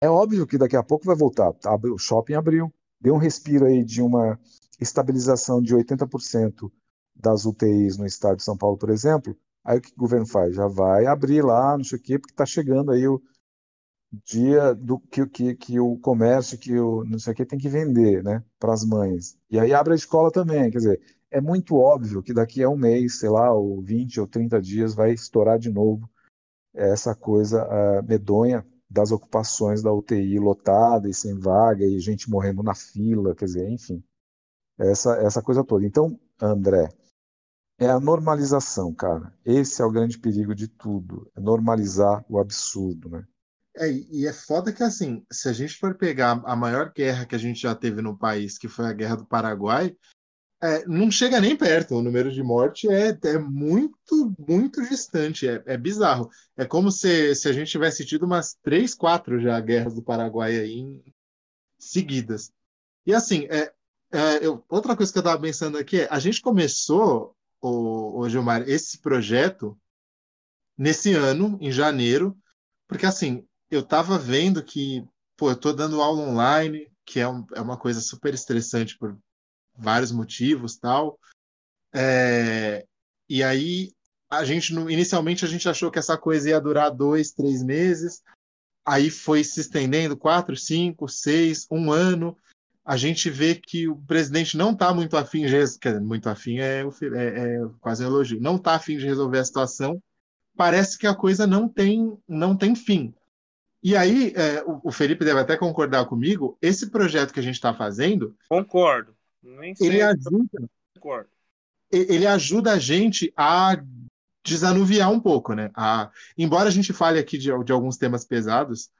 S4: é óbvio que daqui a pouco vai voltar. O shopping abriu, deu um respiro aí de uma estabilização de 80% das UTIs no estado de São Paulo, por exemplo, aí o que o governo faz? Já vai abrir lá, não sei o quê, porque está chegando aí o dia do que, que, que o comércio, que o não sei o quê tem que vender, né, para as mães. E aí abre a escola também, quer dizer, é muito óbvio que daqui a um mês, sei lá, ou 20 ou 30 dias, vai estourar de novo essa coisa uh, medonha das ocupações da UTI lotada e sem vaga, e gente morrendo na fila, quer dizer, enfim essa, essa coisa toda. Então, André, é a normalização, cara. Esse é o grande perigo de tudo, é normalizar o absurdo, né?
S2: É, e é foda que, assim, se a gente for pegar a maior guerra que a gente já teve no país, que foi a Guerra do Paraguai, é, não chega nem perto. O número de morte é, é muito, muito distante. É, é bizarro. É como se, se a gente tivesse tido umas três, quatro já guerras do Paraguai aí em, seguidas. E assim, é, é, eu, outra coisa que eu estava pensando aqui é, a gente começou, o, o Gilmar, esse projeto nesse ano, em janeiro, porque assim, eu estava vendo que, pô, eu estou dando aula online, que é, um, é uma coisa super estressante por vários motivos, tal. É, e aí a gente inicialmente a gente achou que essa coisa ia durar dois, três meses, aí foi se estendendo quatro, cinco, seis, um ano a gente vê que o presidente não está muito afim de quer muito afim é, é, é quase um elogio, não está afim de resolver a situação. Parece que a coisa não tem não tem fim. E aí, é, o, o, Felipe deve até concordar comigo. Esse projeto que a gente está fazendo,
S1: concordo. Nem sei
S2: ele ajuda. Concordo. Ele ajuda a gente a desanuviar um pouco, né? A, embora a gente fale aqui de, de alguns temas pesados,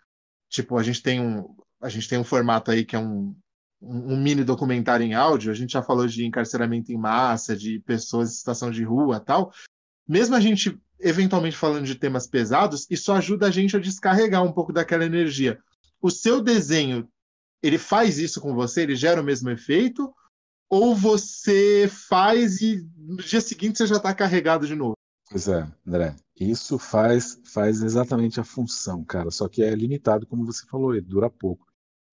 S2: tipo a gente tem um a gente tem um formato aí que é um um, mini documentário em áudio, a gente já falou de encarceramento em massa, de pessoas em situação de rua tal. Mesmo a gente eventualmente falando de temas pesados, isso ajuda a gente a descarregar um pouco daquela energia. O seu desenho, ele faz isso com você? Ele gera o mesmo efeito? Ou você faz e no dia seguinte você já está carregado de novo?
S4: Pois é, André. Isso faz, faz exatamente a função, cara. Só que é limitado, como você falou, ele dura pouco.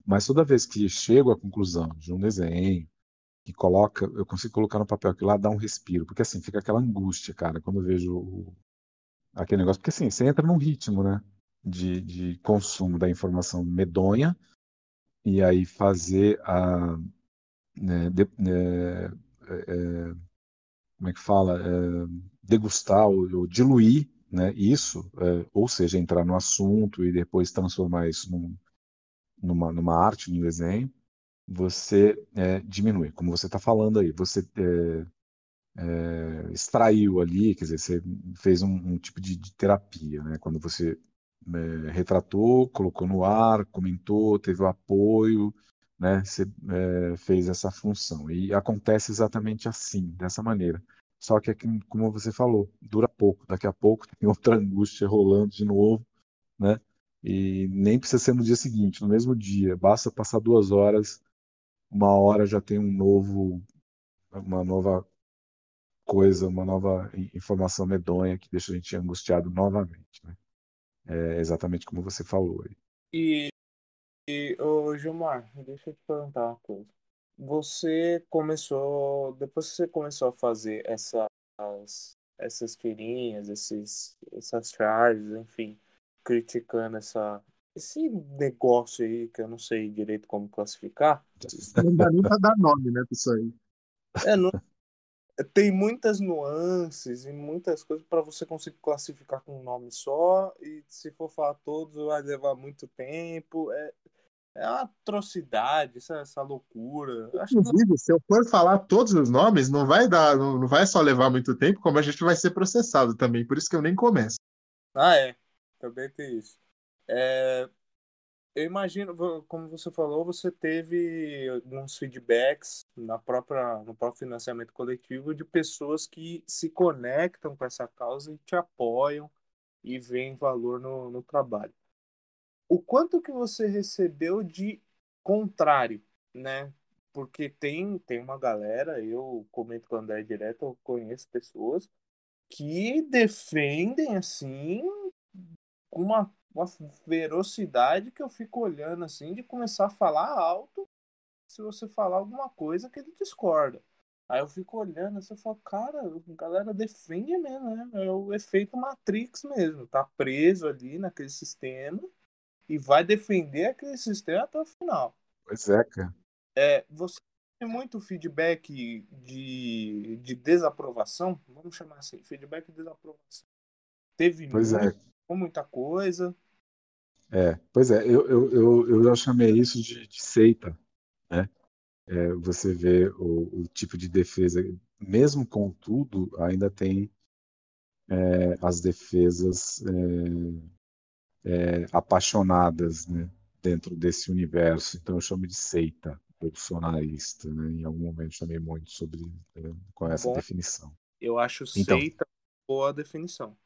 S4: Mas toda vez que chego à conclusão de um desenho, que coloca, eu consigo colocar no papel que lá dá um respiro, porque assim fica aquela angústia, cara, quando eu vejo o, aquele negócio, porque assim, você entra num ritmo, né, de, de consumo da informação medonha, e aí fazer a. Né, de, né, é, como é que fala? É, degustar ou, ou, diluir né, isso, é, ou seja, entrar no assunto e depois transformar isso num, numa, numa arte, num desenho, você é, diminui. Como você está falando aí, você é, é, extraiu ali, quer dizer, você fez um, um tipo de, de, terapia, né? Quando você é, retratou, colocou no ar, comentou, teve o apoio, né? Você é, fez essa função. E acontece exatamente assim, dessa maneira. Só que, como você falou, dura pouco. Daqui a pouco tem outra angústia rolando de novo, né? E nem precisa ser no dia seguinte, no mesmo dia. Basta passar duas horas, uma hora já tem um novo, uma nova coisa, uma nova informação medonha que deixa a gente angustiado novamente. Né? É exatamente como você falou.
S1: E, e ô, Gilmar, deixa eu te perguntar uma coisa. Você começou, depois que você começou a fazer essas, essas tirinhas, esses, essas charges, enfim, criticando essa, esse negócio aí que eu não sei direito como classificar.
S2: Não dá nem pra dar nome, né, pra isso aí.
S1: É, não, tem muitas nuances e muitas coisas para você conseguir classificar com um nome só. E se for falar todos, vai levar muito tempo. É, é uma atrocidade, essa, essa loucura.
S2: Inclusive, que... se eu for falar todos os nomes, não vai dar, não, não vai só levar muito tempo, como a gente vai ser processado também. Por isso que eu nem começo.
S1: Ah, é. Também tem isso. É, eu imagino, como você falou, você teve alguns feedbacks na própria, no próprio financiamento coletivo de pessoas que se conectam com essa causa e te apoiam e veem valor no, no trabalho. O quanto que você recebeu de contrário, né? Porque tem, tem uma galera, eu comento com o André direto, eu conheço pessoas que defendem assim uma uma velocidade que eu fico olhando assim de começar a falar alto se você falar alguma coisa que ele discorda. Aí eu fico olhando assim, eu falo, cara, a galera defende mesmo, né? É o efeito Matrix mesmo, tá preso ali naquele sistema e vai defender aquele sistema até o final.
S4: Pois é, cara.
S1: É, você tem muito feedback de, de desaprovação, vamos chamar assim, feedback de desaprovação. Teve
S4: pois é.
S1: muito, é. muita coisa.
S4: É, pois é, eu, eu, eu, eu já chamei isso de, de seita, né? É, você vê o, o, tipo de defesa, mesmo com tudo, ainda tem é, as defesas é, é apaixonadas, né? Dentro desse universo, então eu chamo de seita bolsonarista, né? Em algum momento chamei muito sobre é, com essa
S1: Bom,
S4: definição.
S1: Eu acho então, seita boa definição.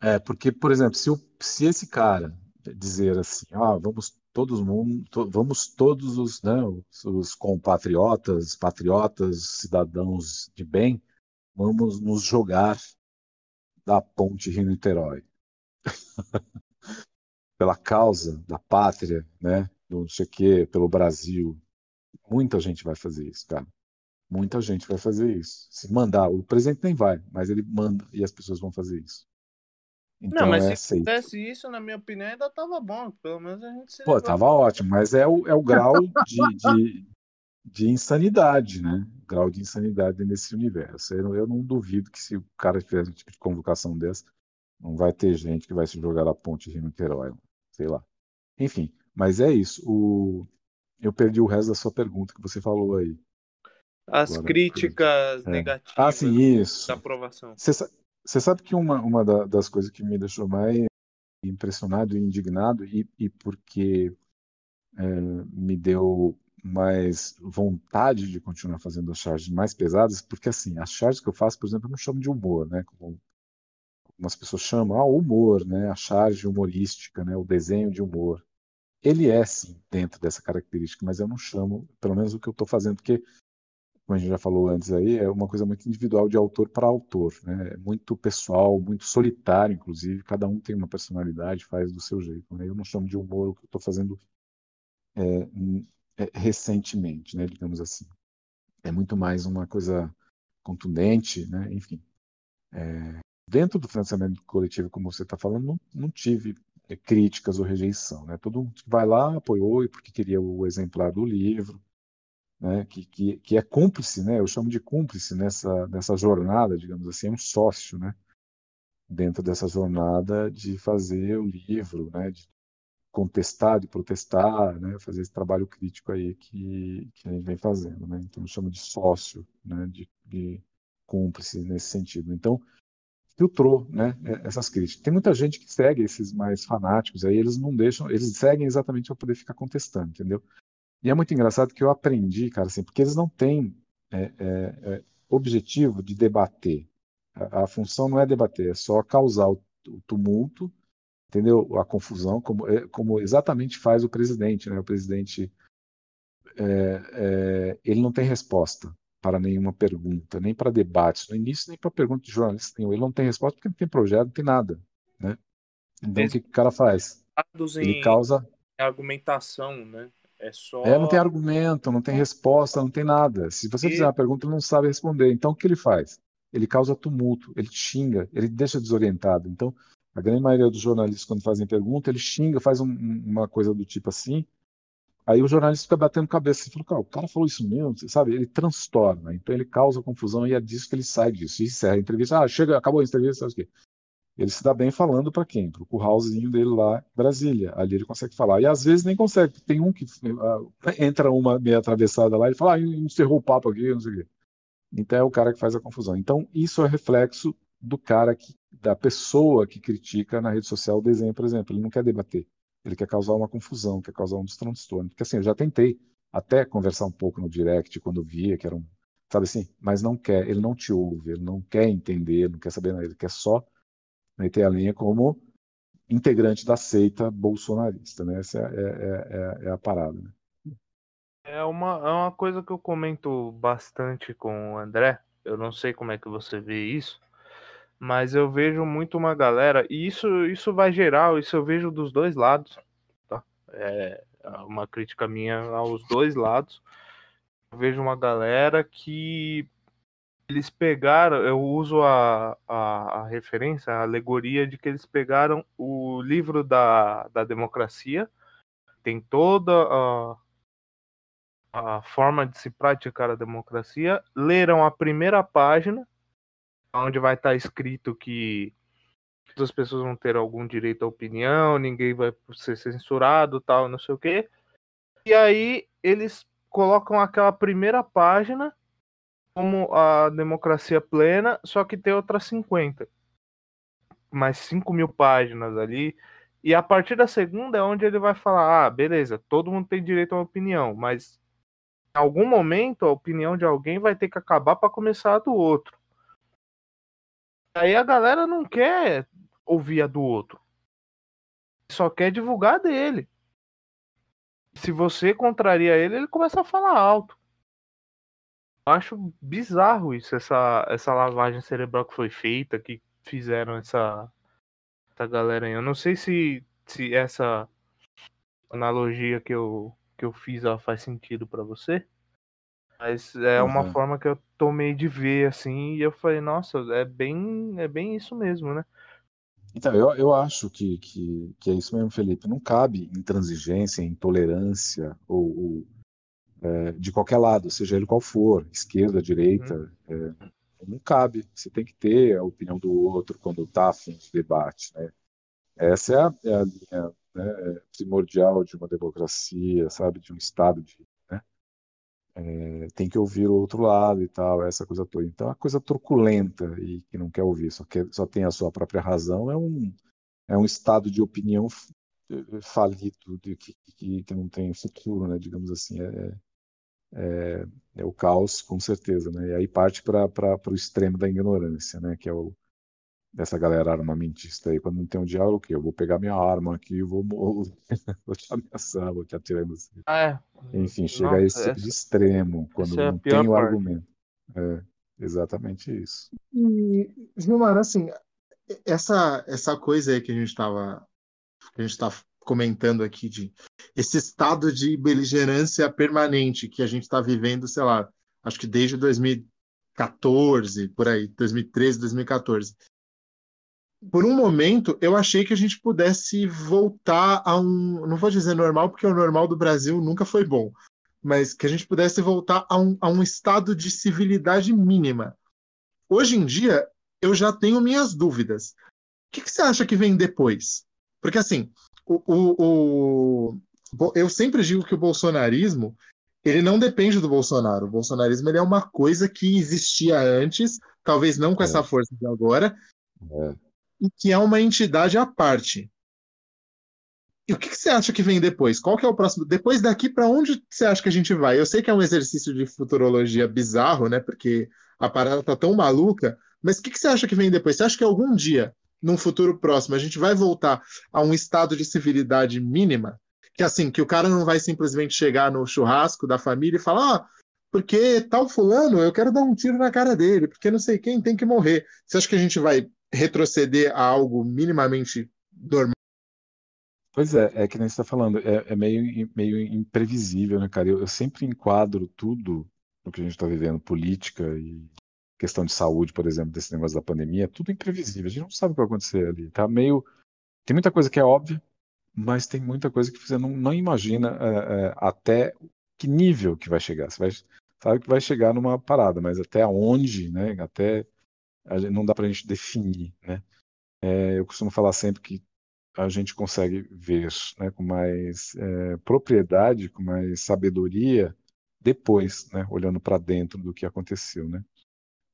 S4: É, porque, por exemplo, se, eu, se esse cara dizer assim, ah, vamos todos mundo, to, vamos todos os, né, os, os compatriotas, patriotas, cidadãos de bem, vamos nos jogar da ponte Rio-Niterói. Pela causa da pátria, né, do não sei o quê, pelo Brasil. Muita gente vai fazer isso, cara. Muita gente vai fazer isso. Se mandar, o presidente nem vai, mas ele manda e as pessoas vão fazer isso.
S1: Então, não, mas é se fizesse isso, na minha opinião, ainda tava bom. Pelo menos a gente se
S4: Pô, tava ótimo, mas é o, é o grau de, de, de, insanidade, né? O grau de insanidade nesse universo. Eu, eu, não duvido que se o cara fizer um tipo de convocação dessa, não vai ter gente que vai se jogar na ponte de Niterói, sei lá. Enfim, mas é isso. O... Eu perdi o resto da sua pergunta que você falou aí.
S1: As Agora, críticas é. negativas
S4: ah, sim, isso.
S1: da aprovação.
S4: Você, você sabe que uma, uma da, das coisas que me deixou mais impressionado e indignado, e, e porque é, me deu mais vontade de continuar fazendo as charges mais pesadas, porque assim, as charges que eu faço, por exemplo, eu não chamo de humor, né? Como algumas pessoas chamam, ah, humor, né? A charge humorística, né? O desenho de humor. Ele é, sim, dentro dessa característica, mas eu não chamo, pelo menos o que eu estou fazendo, porque como a gente já falou antes aí, é uma coisa muito individual de autor para autor, né? É muito pessoal, muito solitário, inclusive. Cada um tem uma personalidade, faz do seu jeito. Né? Eu não chamo de humor o que eu estou fazendo é, é, recentemente, né? Digamos assim. É muito mais uma coisa contundente, né? Enfim. É, dentro do financiamento coletivo, como você está falando, não, não tive é, críticas ou rejeição, né? Todo mundo que vai lá apoiou porque queria o exemplar do livro né, que, que, que, é cúmplice, né, eu chamo de cúmplice nessa, nessa jornada, digamos assim, é um sócio, né, dentro dessa jornada de fazer o livro, né, de contestar, de protestar, né, fazer esse trabalho crítico aí que, que a gente vem fazendo, né, então eu chamo de sócio, né, de, de cúmplice nesse sentido. Então, filtrou, né, essas críticas. Tem muita gente que segue esses mais fanáticos, aí eles não deixam, eles seguem exatamente para poder ficar contestando, entendeu? E é muito engraçado que eu aprendi, cara, assim, porque eles não têm é, é, é, objetivo de debater. A, a, função não é debater, é só causar o, o tumulto, entendeu? A confusão, como, é, como exatamente faz o presidente, né? O presidente, é, é, ele não tem resposta para nenhuma pergunta, nem para debates no início, nem para pergunta de jornalista nenhum. Ele não tem resposta porque não tem projeto, não tem nada. Né? Então, o que, que o cara faz? Ele causa.
S1: argumentação, né? É só.
S4: É, não tem argumento, não tem resposta, não tem nada. Se você
S1: E-
S4: fizer uma pergunta, ele não sabe responder. Então, o que ele faz? Ele causa tumulto, ele xinga, ele deixa desorientado. Então, a grande maioria dos jornalistas, quando fazem pergunta, ele xinga, faz um- uma coisa do tipo assim. Aí o jornalista fica batendo cabeça. Fala, cara, o cara falou isso mesmo, sabe? Ele transtorna, então ele causa confusão e é disso que ele sai disso. E encerra a entrevista. Ah, chega, acabou a entrevista, sabe o quê? Ele se dá bem falando para quem? Para o curralzinho dele lá em Brasília. Ali ele consegue falar. E às vezes nem consegue. Tem um que ah, entra uma meia atravessada lá e fala, ah, encerrou o papo aqui, não sei o quê. Então é o cara que faz a confusão. Então isso é reflexo do cara que, da pessoa que critica na rede social o desenho, por exemplo. Ele não quer debater. Ele quer causar uma confusão, quer causar um transtorno. Porque assim, eu já tentei até conversar um pouco no direct quando via que era um, sabe assim, mas não quer, ele não te ouve, ele não quer entender, não quer saber ele quer só meter a linha como integrante da seita bolsonarista, né? Essa é, é- é- é a parada, né?
S1: É uma, é uma coisa que eu comento bastante com o André. Eu não sei como é que você vê isso, mas eu vejo muito uma galera, e isso, isso vai geral, isso eu vejo dos dois lados, tá? É uma crítica minha aos dois lados. Eu vejo uma galera que eles pegaram, eu uso a, a, a referência, a alegoria de que eles pegaram o livro da, da democracia, tem toda a, a forma de se praticar a democracia, leram a primeira página, onde vai estar escrito que as pessoas vão ter algum direito à opinião, ninguém vai ser censurado, tal, não sei o quê. E aí eles colocam aquela primeira página como a democracia plena, só que tem outras 50. Mais 5 mil páginas ali. E a partir da segunda é onde ele vai falar: ah, beleza, todo mundo tem direito a uma opinião, mas em algum momento a opinião de alguém vai ter que acabar para começar a do outro. Aí a galera não quer ouvir a do outro. Só quer divulgar dele. Se você contraria ele, ele começa a falar alto. Acho bizarro isso, essa, essa lavagem cerebral que foi feita, que fizeram essa, essa galera aí. Eu não sei se, se essa analogia que eu, que eu fiz faz sentido pra você. Mas é uma
S4: Uhum.
S1: forma que eu tomei de ver, assim, e eu falei, nossa, é bem, é bem isso mesmo, né?
S4: Então, eu, eu acho que, que, que é isso mesmo, Felipe. Não cabe intransigência, intolerância ou, ou, é, de qualquer lado, seja ele qual for, esquerda, direita, é, não cabe. Você tem que ter a opinião do outro quando está afim de debate, né? Essa é a, é a linha né, primordial de uma democracia, sabe, de um Estado de? É, tem que ouvir o outro lado e tal, essa coisa toda. Então, a coisa truculenta e que não quer ouvir, só, quer, só tem a sua própria razão, é um, é um estado de opinião f- eh, falido, de, que, que, que não tem futuro, né? Digamos assim, é, é, é o caos, com certeza, né? E aí parte para o extremo da ignorância, né? Que é o dessa galera armamentista aí, quando não tem um diálogo, o quê? Eu vou pegar minha arma aqui, vou, vou te ameaçar, vou te atirar em você.
S1: Ah, é.
S4: Enfim, chega
S1: Nossa,
S4: a esse tipo de
S1: essa-
S4: extremo, quando
S1: é
S4: não
S1: pior
S4: tem o argumento. É, exatamente isso.
S2: E, Gilmar, assim, essa, essa coisa aí que a gente estava que a gente está comentando aqui de esse estado de beligerância permanente que a gente está vivendo, sei lá, acho que desde 2014, por aí, 2013, 2014. Por um momento, eu achei que a gente pudesse voltar a um, não vou dizer normal, porque o normal do Brasil nunca foi bom, mas que a gente pudesse voltar a um, a um estado de civilidade mínima. Hoje em dia, eu já tenho minhas dúvidas. O que, que você acha que vem depois? Porque, assim, o, o, o- eu sempre digo que o bolsonarismo ele não depende do Bolsonaro. O bolsonarismo ele é uma coisa que existia antes, talvez não com
S4: É.
S2: essa força de agora,
S4: É.
S2: e que é uma entidade à parte. E o que, que você acha que vem depois? Qual que é o próximo? Depois daqui, para onde você acha que a gente vai? Eu sei que é um exercício de futurologia bizarro, né? Porque a parada tá tão maluca, mas o que, que você acha que vem depois? Você acha que algum dia, num futuro próximo, a gente vai voltar a um estado de civilidade mínima? Que assim, que o cara não vai simplesmente chegar no churrasco da família e falar: ah, porque tal fulano, eu quero dar um tiro na cara dele, porque não sei quem tem que morrer. Você acha que a gente vai retroceder a algo minimamente normal?
S4: Pois é, é que nem você está falando, é, é meio, meio imprevisível, né, cara? Eu, eu sempre enquadro tudo no que a gente está vivendo, política e questão de saúde, por exemplo, desse negócio da pandemia, é tudo imprevisível. A gente não sabe o que vai acontecer ali. Tá meio. Tem muita coisa que é óbvia, mas tem muita coisa que você não, não imagina é, é, até que nível que vai chegar. Você vai, sabe que vai chegar numa parada, mas até onde, né? Até não dá para a gente definir, né? É, eu costumo falar sempre que a gente consegue ver né, com mais é, propriedade, com mais sabedoria, depois, né, olhando para dentro do que aconteceu, né?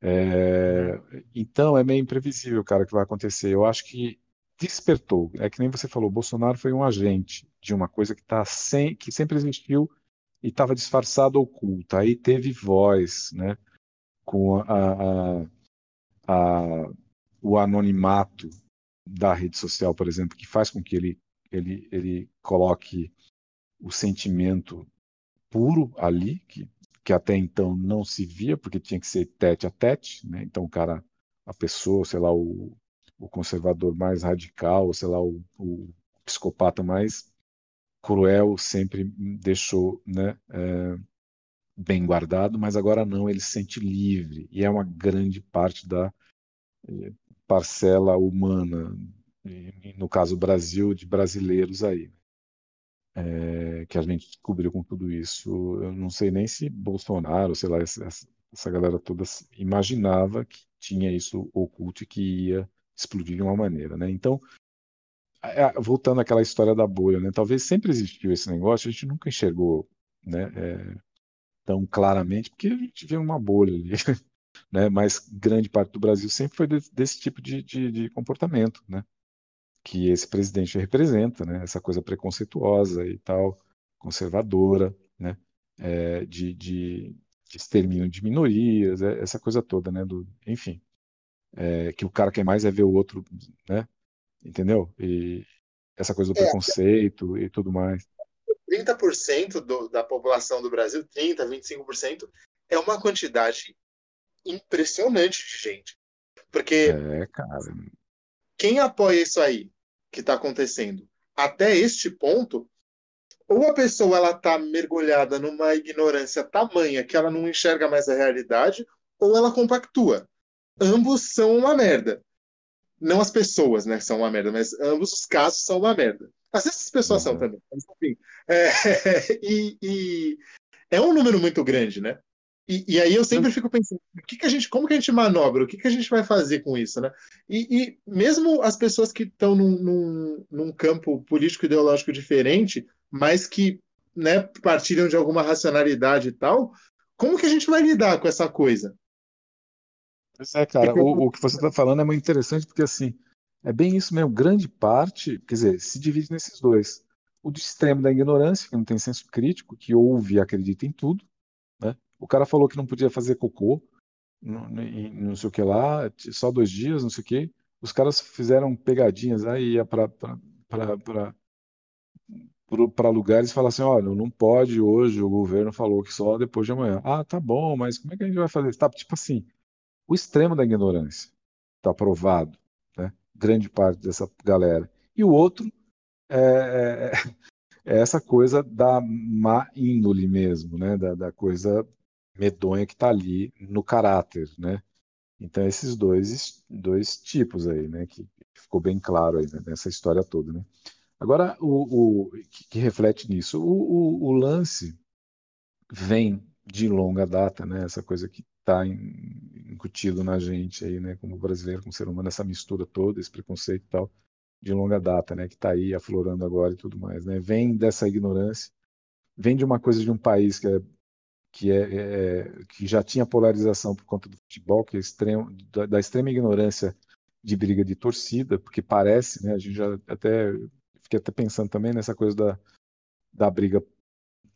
S4: É, então é meio imprevisível, cara, o que vai acontecer. Eu acho que despertou. É que nem você falou, Bolsonaro foi um agente de uma coisa que tá sem, que sempre existiu e estava disfarçado, oculta. Aí teve voz, né? Com a, a, a, o anonimato da rede social, por exemplo, que faz com que ele, ele, ele coloque o sentimento puro ali, que, que até então não se via, porque tinha que ser tete a tete, né? Então o cara, a pessoa, sei lá, o, o conservador mais radical, sei lá, o, o psicopata mais cruel sempre deixou, né, é, bem guardado, mas agora não, ele se sente livre e é uma grande parte da é, parcela humana, no caso Brasil, de brasileiros aí, é, que a gente descobriu com tudo isso. Eu não sei nem se Bolsonaro, sei lá, essa, essa galera toda imaginava que tinha isso oculto e que ia explodir de uma maneira, né? Então, voltando àquela história da bolha, né? Talvez sempre existiu esse negócio, a gente nunca enxergou, né? É, tão claramente, porque a gente vê uma bolha ali. né? Mas grande parte do Brasil sempre foi desse, desse tipo de, de, de, comportamento, né? Que esse presidente representa, né? Essa coisa preconceituosa e tal, conservadora, né? É, de, de, de extermínio de minorias, é, essa coisa toda, né? Do, enfim, é, que o cara quer mais é ver o outro, né? Entendeu? E essa coisa do é, preconceito e tudo mais.
S2: 30% do, da população do Brasil, 30, 25%, é uma quantidade impressionante de gente. Porque
S4: é, cara.
S2: quem apoia isso aí que está acontecendo até este ponto, ou a pessoa ela está mergulhada numa ignorância tamanha que ela não enxerga mais a realidade, ou ela compactua. Ambos são uma merda. Não as pessoas, né, são uma merda, mas ambos os casos são uma merda. Às vezes as pessoas uhum. são também. Mas, enfim, é, e, e é um número muito grande, né? E, e, aí eu sempre fico pensando, o que, que a gente, como que a gente manobra? O que, que a gente vai fazer com isso, né? E, e mesmo as pessoas que estão num, num, num, campo político ideológico diferente, mas que né, partilham de alguma racionalidade e tal, como que a gente vai lidar com essa coisa?
S4: Pois é, cara, o, o que você está falando é muito interessante porque assim é bem isso mesmo. Grande parte, quer dizer, se divide nesses dois: o do extremo da ignorância, que não tem senso crítico, que ouve e acredita em tudo, né? O cara falou que não podia fazer cocô, não, não sei o que lá, só dois dias, não sei o que. Os caras fizeram pegadinhas, aí ia para para lugares e falar assim, olha, não pode hoje, o governo falou que só depois de amanhã. Ah, tá bom, mas como é que a gente vai fazer? Tá, tipo assim, o extremo da ignorância está provado, né? Grande parte dessa galera. E o outro é, é, é essa coisa da má índole mesmo, né? Da, da coisa medonha que está ali no caráter, né? Então esses dois dois tipos aí, né? Que ficou bem claro aí né? nessa história toda, né? Agora o, o que, que, reflete nisso, o, o, o, lance vem de longa data, né? Essa coisa que está incutido na gente aí, né? Como brasileiro, como ser humano, essa mistura toda, esse preconceito e tal de longa data, né? Que está aí aflorando agora e tudo mais, né? Vem dessa ignorância, vem de uma coisa de um país que é que, é, é, que já tinha polarização por conta do futebol, que é extremo, da, da, extrema ignorância de briga de torcida, porque parece, né, a gente já até fiquei até pensando também nessa coisa da, da briga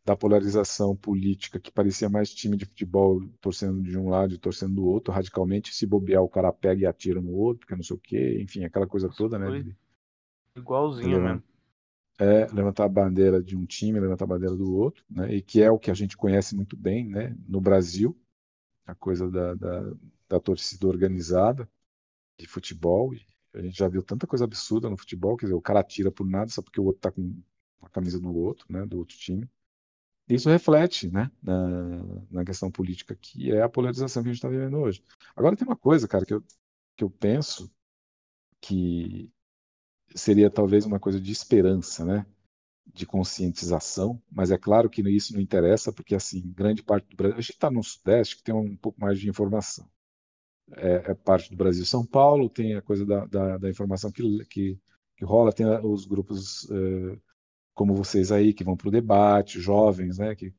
S4: da polarização política, que parecia mais time de futebol torcendo de um lado e torcendo do outro, radicalmente, se bobear o cara pega e atira no outro, que não sei o quê, enfim, aquela coisa toda, né?
S1: De, igualzinho mesmo.
S4: é levantar a bandeira de um time, levantar a bandeira do outro, né? E que é o que a gente conhece muito bem, né? No Brasil, a coisa da, da, da torcida organizada de futebol. A gente já viu tanta coisa absurda no futebol, quer dizer, o cara tira por nada só porque o outro tá com a camisa do outro, né? Do outro time. Isso reflete, né? Na, na questão política que é a polarização que a gente está vivendo hoje. Agora tem uma coisa, cara, que eu, que eu penso que seria talvez uma coisa de esperança, né? De conscientização, mas é claro que isso não interessa, porque assim, grande parte do Brasil. A gente está no Sudeste que tem um pouco mais de informação. É, é, parte do Brasil. São Paulo tem a coisa da, da, da informação que, que, que, rola, tem os grupos uh, como vocês aí, que vão para o debate, jovens, né? Que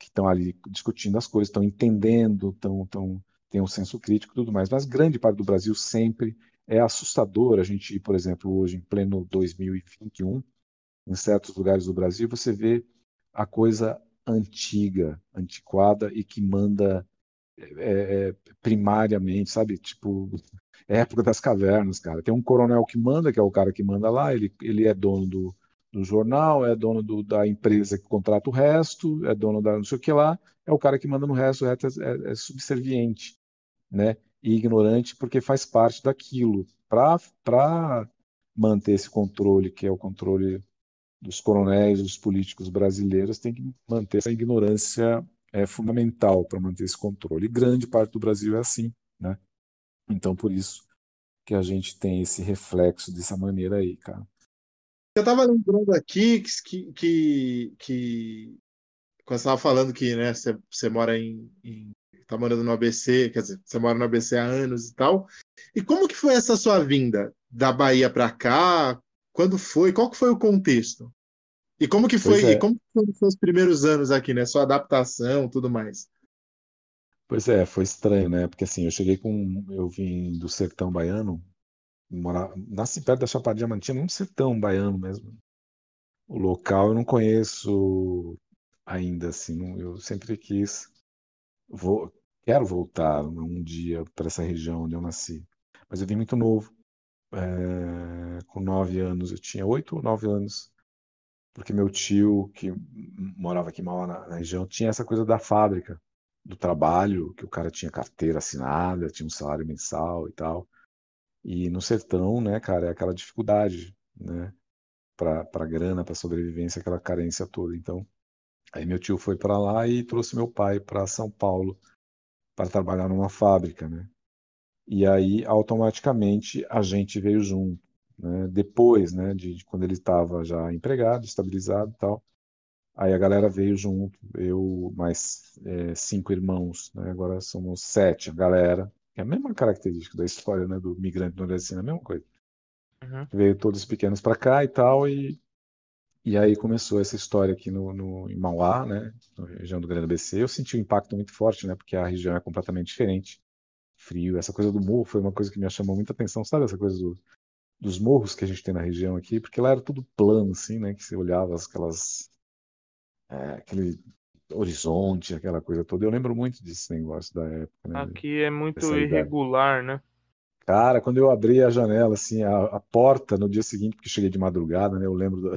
S4: estão ali discutindo as coisas, estão entendendo, estão, tão, têm um senso crítico e tudo mais. Mas grande parte do Brasil sempre é assustador a gente ir, por exemplo, hoje em pleno 2021, em certos lugares do Brasil, você vê a coisa antiga, antiquada e que manda é, é, primariamente, sabe? Tipo, época das cavernas, cara. Tem um coronel que manda, que é o cara que manda lá, ele, ele é dono do, do jornal, é dono do, da empresa que contrata o resto, é dono da não sei o que lá, é o cara que manda no resto, o resto é, é, é subserviente, né? e ignorante porque faz parte daquilo. Para manter esse controle, que é o controle dos coronéis, dos políticos brasileiros, tem que manter essa ignorância é fundamental para manter esse controle. E grande parte do Brasil é assim, né? Então, por isso que a gente tem esse reflexo dessa maneira aí, cara.
S2: Eu estava lembrando aqui que, que, que quando você estava falando que né, você, você mora em, em tá morando no ABC, quer dizer, você mora no ABC há anos e tal. E como que foi essa sua vinda da Bahia para cá? Quando foi? Qual que foi o contexto? E como que foi? É. como foram os seus primeiros anos aqui, né? Sua adaptação, tudo mais.
S4: Pois é, foi estranho, né? Porque assim, eu cheguei com, eu vim do sertão baiano, morar, nasci perto da Chapada Diamantina, um sertão baiano mesmo. O local eu não conheço ainda, assim, eu sempre quis vou, quero voltar um dia para essa região onde eu nasci. Mas eu vim muito novo. É, com nove anos, eu tinha oito ou nove anos, porque meu tio, que morava aqui mal na, na região, tinha essa coisa da fábrica, do trabalho, que o cara tinha carteira assinada, tinha um salário mensal e tal. E no sertão, né, cara, é aquela dificuldade, né, para grana, para sobrevivência, aquela carência toda. Então, Aí meu tio foi para lá e trouxe meu pai para São Paulo para trabalhar numa fábrica, né? E aí automaticamente a gente veio junto, né? Depois, né, de, de quando ele estava já empregado, estabilizado, e tal. Aí a galera veio junto, eu mais é, cinco irmãos, né? Agora somos sete, a galera. É a mesma característica da história, né, do migrante nordestino, a mesma coisa. Uhum. Veio todos pequenos para cá e tal, e e aí começou essa história aqui no, no, em Mauá, né, na região do Grande ABC. Eu senti um impacto muito forte, né, porque a região é completamente diferente. Frio, essa coisa do morro foi uma coisa que me chamou muita atenção, sabe? Essa coisa do, dos morros que a gente tem na região aqui, porque lá era tudo plano, assim, né, que você olhava aquelas. É, aquele horizonte, aquela coisa toda. Eu lembro muito desse negócio da época. Né,
S1: aqui é muito irregular, né?
S4: Cara, quando eu abri a janela, assim, a, a, porta no dia seguinte, porque cheguei de madrugada, né? Eu lembro da,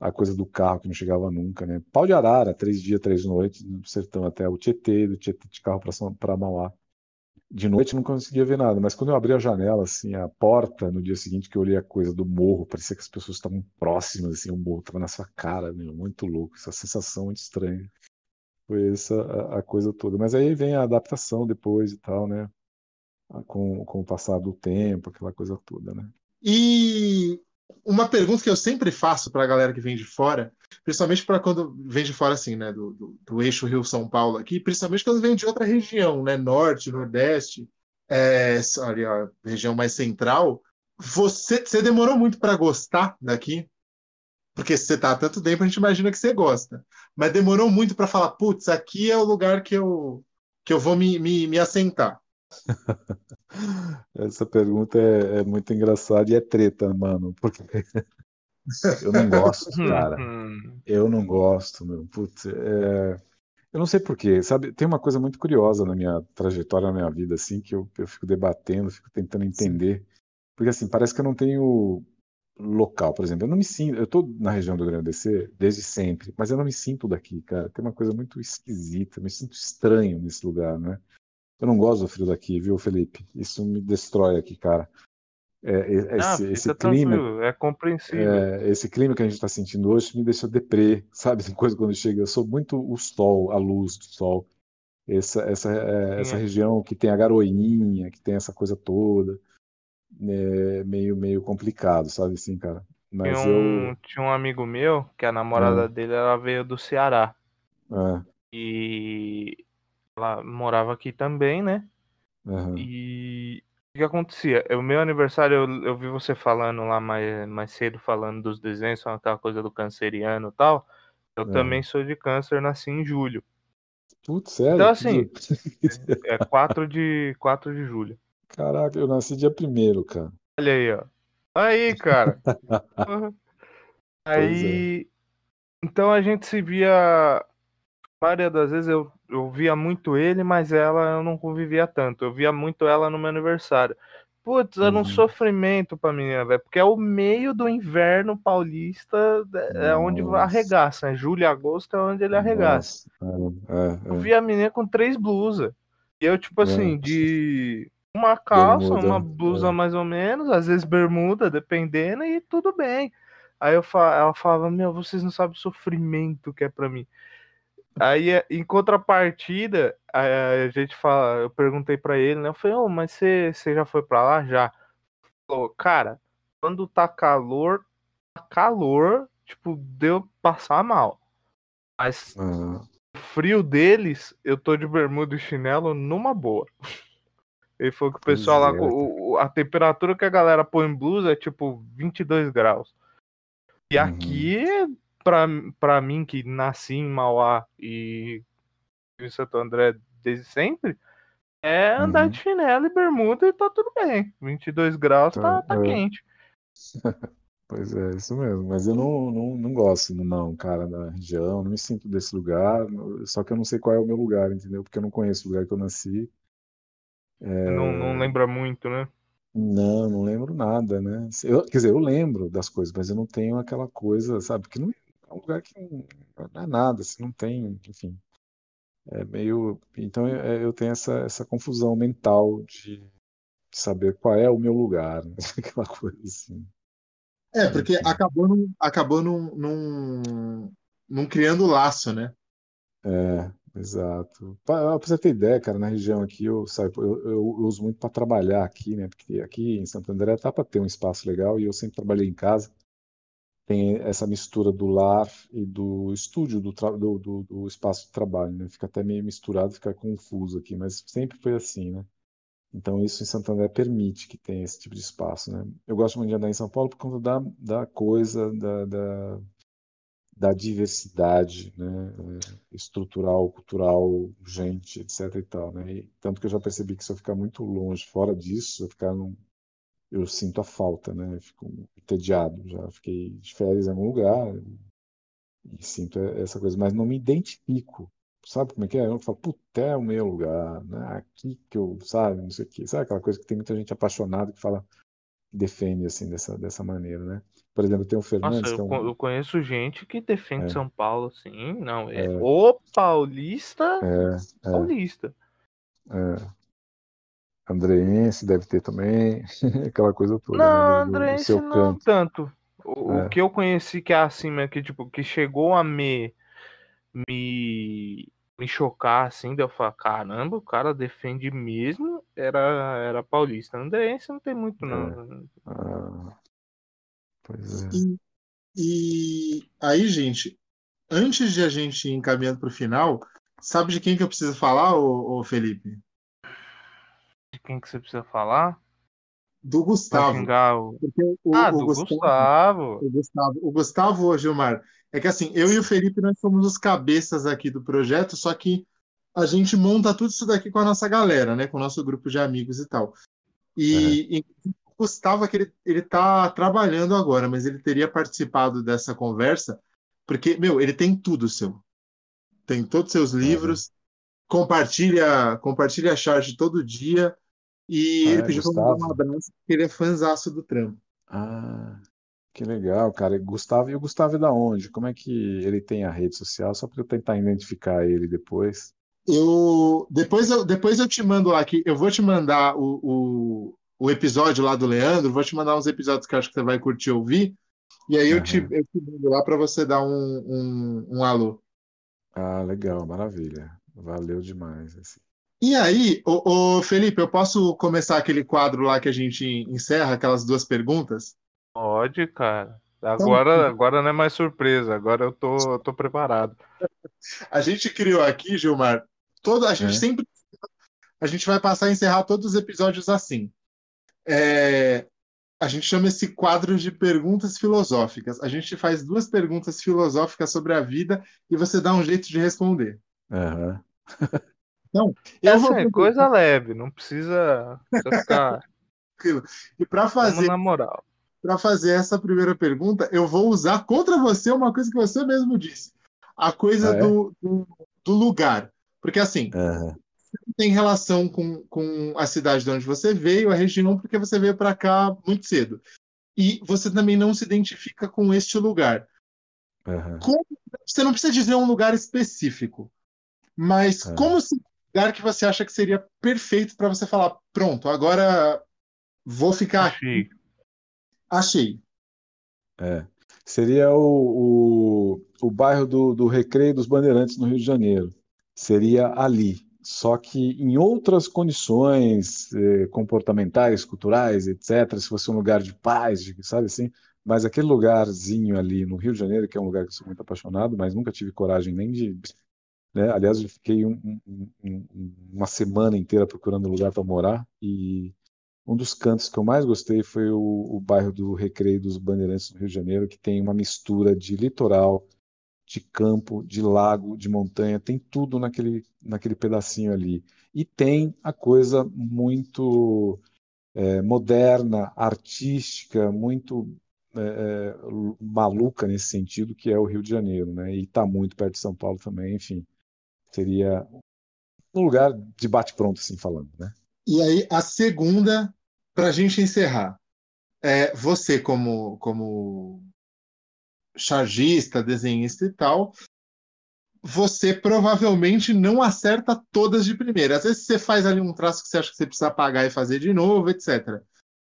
S4: a coisa do carro que não chegava nunca, né? Pau de arara, três dias, três noites, no sertão até o Tietê, do Tietê de carro para Mauá. De noite não conseguia ver nada, mas quando eu abri a janela, assim, a porta, no dia seguinte que eu olhei a coisa do morro, parecia que as pessoas estavam próximas, assim, o morro estava na sua cara, meu, muito louco, essa sensação muito estranha. Foi essa a, a coisa toda. Mas aí vem a adaptação depois e tal, né? Com, com o passar do tempo, aquela coisa toda, né?
S2: E uma pergunta que eu sempre faço para a galera que vem de fora, principalmente para quando vem de fora, assim, né, do, do, do eixo Rio-São Paulo aqui, principalmente quando vem de outra região, né, norte, nordeste, é, ali, ó, região mais central, você, você demorou muito para gostar daqui? Porque você tá há tanto tempo, a gente imagina que você gosta. Mas demorou muito para falar, putz, aqui é o lugar que eu, que eu vou me, me, me assentar.
S4: Essa pergunta é, é, muito engraçada e é treta, mano, porque eu não gosto, cara. Eu não gosto, meu. Putz, é... Eu não sei porquê, sabe? Tem uma coisa muito curiosa na minha trajetória, na minha vida, assim, que eu, eu fico debatendo, fico tentando entender. Porque, assim, parece que eu não tenho local, por exemplo. Eu não me sinto, eu estou na região do Grande DC desde sempre, mas eu não me sinto daqui, cara. Tem uma coisa muito esquisita, eu me sinto estranho nesse lugar, né? Eu não gosto do frio daqui, viu, Felipe? Isso me destrói aqui, cara. É, é-
S1: Ah,
S4: esse,
S1: fica
S4: esse clima,
S1: é compreensível.
S4: é, esse clima que a gente está sentindo hoje me deixa deprê, sabe? Tem coisa quando chega. Eu sou muito o sol, a luz do sol. Essa, essa, é, essa
S1: é.
S4: região que tem a garoinha, que tem essa coisa toda, é meio, meio complicado, sabe assim, cara?
S1: Tinha
S4: Mas
S1: um,
S4: eu.
S1: tinha um amigo meu que a namorada dele ela veio do Ceará.
S4: É,
S1: E ela morava aqui também, né?
S4: aham,
S1: E o que acontecia? O meu aniversário, eu, eu vi você falando lá mais, mais cedo, falando dos desenhos, aquela coisa do canceriano e tal. Eu
S4: É.
S1: também sou de câncer, nasci em julho.
S4: Putz, sério?
S1: Então, assim, É 4 de, 4 de julho.
S4: Caraca, eu nasci dia primeiro, cara.
S1: Olha aí, ó. Aí, cara.
S4: É.
S1: Aí. Então a gente se via. Maioria das vezes eu, eu via muito ele, mas ela eu não convivia tanto. Eu via muito ela no meu aniversário. Putz, era um
S4: Uhum.
S1: sofrimento pra mim, né, velho? Porque é o meio do inverno paulista, é é onde
S4: Nossa.
S1: arregaça, né? Julho e agosto é onde ele arregaça.
S4: É, é,
S1: Eu
S4: é.
S1: vi a menina com três blusas. E eu, tipo
S4: É.
S1: assim, de uma calça,
S4: Bermuda,
S1: uma blusa mais ou menos, às vezes bermuda, dependendo, e tudo bem. Aí eu fa- ela falava, meu, vocês não sabem o sofrimento que é pra mim. Aí, eh, em contrapartida, a gente fala, eu perguntei pra ele, né? Eu falei, ô, mas você você já foi pra lá? Já. Falou, cara, quando tá calor, tá calor, tipo, deu passar mal. Mas
S4: Ah,
S1: o frio deles, eu tô de bermuda e chinelo numa boa. Ele falou que o pessoal lá,
S4: é,
S1: o- o- a temperatura que a galera põe em blusa é tipo 22 graus. E
S4: Uhum.
S1: aqui, pra mim que nasci em Mauá e em Santo André desde sempre, é andar
S4: Uhum.
S1: de chinelo e bermuda e tá tudo bem. 22 graus tá,
S4: Tá,
S1: tá
S4: é.
S1: quente.
S4: Pois é, isso mesmo. Mas eu não, não, não gosto, não, cara, da região, não me sinto desse lugar. Só que eu não sei qual é o meu lugar, entendeu? Porque eu não conheço o lugar que eu nasci.
S1: Não, não lembra muito, né?
S4: Não, não lembro nada, né? Eu, quer dizer, eu lembro das coisas, mas eu não tenho aquela coisa, sabe? Porque não é um lugar que não, não é nada, assim, não tem, enfim. É meio. Então eu, eu tenho essa, essa confusão mental de saber qual é o meu lugar, né? Aquela coisa assim.
S2: É, porque
S4: Enfim.
S2: acabou num, acabou num, num, num criando laço, né?
S4: É, exato. Para você ter ideia, cara, na região aqui eu, sabe, eu, eu, eu uso muito para trabalhar aqui, né? Porque aqui em Santo André tá para ter um espaço legal e eu sempre trabalhei em casa. Tem essa mistura do lar e do estúdio, do, do, do, do espaço de trabalho, né? Fica até meio misturado, fica confuso aqui, mas sempre foi assim, né? Então isso em Santo André permite que tenha esse tipo de espaço, né? Eu gosto muito de andar em São Paulo por conta da, da coisa, da, da, da diversidade, né? eh, estrutural, cultural, gente, etc e tal, né? E tanto que eu já percebi que se eu ficar muito longe, fora disso, eu ficar num, eu sinto a falta, né? Fico entediado, já fiquei de férias em algum lugar e sinto essa coisa, mas não me identifico. Sabe como é que é? Eu falo, puta, é o meu lugar, né? Aqui que eu, sabe, não sei o quê. Sabe aquela coisa que tem muita gente apaixonada que fala, defende assim dessa, dessa maneira, né? Por exemplo, tem o
S1: Nossa,
S4: Fernandes, é
S1: eu, co-
S4: um.
S1: eu conheço gente que defende
S4: É.
S1: São Paulo assim. Não, é,
S4: É.
S1: o paulista
S4: É, é,
S1: paulista.
S4: É. Andreense deve ter também, aquela coisa toda,
S1: Não,
S4: né? Do, do
S1: Andrense
S4: seu
S1: não
S4: canto.
S1: tanto. O, o
S4: É.
S1: que eu conheci que é assim, né, que tipo, que chegou a me me me chocar assim, daí eu falar, caramba, o cara defende mesmo, era era paulista. Andrense não tem muito não.
S4: Ah, pois é.
S2: E, e aí, gente, antes de a gente ir encaminhando para o final, sabe de quem que eu preciso falar, ô, ô Felipe?
S1: De quem que você precisa falar?
S2: Do Gustavo.
S1: o Ah,
S2: o
S1: do
S2: Gustavo,
S1: Gustavo.
S2: o Gustavo, o Gustavo, Gilmar, é que assim, eu e o Felipe nós somos os cabeças aqui do projeto, só que a gente monta tudo isso daqui com a nossa galera, né, com o nosso grupo de amigos e tal. E, e o Gustavo é que ele, ele tá trabalhando agora, mas ele teria participado dessa conversa, porque, meu, ele tem tudo seu. Tem todos os seus livros, compartilha, compartilha a charge todo dia, e
S4: Ah,
S2: ele pediu para mandar um
S4: Gustavo?
S2: abraço, porque ele é fãzaço do trampo.
S4: Ah, Que legal, cara. E Gustavo, e o Gustavo é da onde? Como é que ele tem a rede social? Só para eu tentar identificar ele depois.
S2: Eu depois eu depois eu te mando lá aqui. Eu vou te mandar o, o, o episódio lá do Leandro. Vou te mandar uns episódios que eu acho que você vai curtir ouvir. E aí eu te, eu te mando lá para você dar um, um, um alô.
S4: Ah, legal, maravilha. Valeu demais. assim.
S2: E aí, ô, ô, Felipe, eu posso começar aquele quadro lá que a gente encerra, aquelas duas perguntas?
S1: Pode, cara.
S2: Então,
S1: Agora, agora não é mais surpresa, agora eu tô, eu tô preparado.
S2: a gente criou aqui, Gilmar, todo, a gente
S4: É?
S2: sempre a gente vai passar a encerrar todos os episódios assim. É, a gente chama esse quadro de perguntas filosóficas. A gente faz duas perguntas filosóficas sobre a vida e você dá um jeito de responder.
S4: Aham.
S2: Então,
S1: É
S2: eu vou
S1: assim, coisa leve, não precisa, ficar.
S2: e para
S1: Vamos
S2: fazer
S1: na moral.
S2: para fazer essa primeira pergunta, eu vou usar contra você uma coisa que você mesmo disse. A coisa
S4: Ah, é?
S2: do, do, do lugar. Porque assim,
S4: Aham.
S2: tem relação com, com a cidade de onde você veio, a região, porque você veio para cá muito cedo. E você também não se identifica com este lugar.
S4: Aham.
S2: Como- você não precisa dizer um lugar específico, mas
S4: É.
S2: como se lugar que você acha que seria perfeito para você falar, pronto, agora vou ficar aqui,
S1: Achei.
S2: achei.
S4: É. Seria o, o, o bairro do, do Recreio dos Bandeirantes, no Rio de Janeiro. Seria ali. Só que em outras condições eh, comportamentais, culturais, etc., se fosse um lugar de paz, de- sabe assim? Mas aquele lugarzinho ali no Rio de Janeiro, que é um lugar que eu sou muito apaixonado, mas nunca tive coragem nem de. Né? Aliás, eu fiquei um- um- um- uma semana inteira procurando lugar para morar e um dos cantos que eu mais gostei foi o, o bairro do Recreio dos Bandeirantes no Rio de Janeiro, que tem uma mistura de litoral, de campo, de lago, de montanha, tem tudo naquele, naquele pedacinho ali. E tem a coisa muito eh, moderna, artística, muito eh, eh, maluca nesse sentido, que é o Rio de Janeiro, né? E está muito perto de São Paulo também, enfim. Seria um lugar de bate-pronto, assim falando, né?
S2: E aí, a segunda, para a gente encerrar, é você como, como chargista, desenhista e tal, você provavelmente não acerta todas de primeira. Às vezes você faz ali um traço que você acha que você precisa apagar e fazer de novo, etc.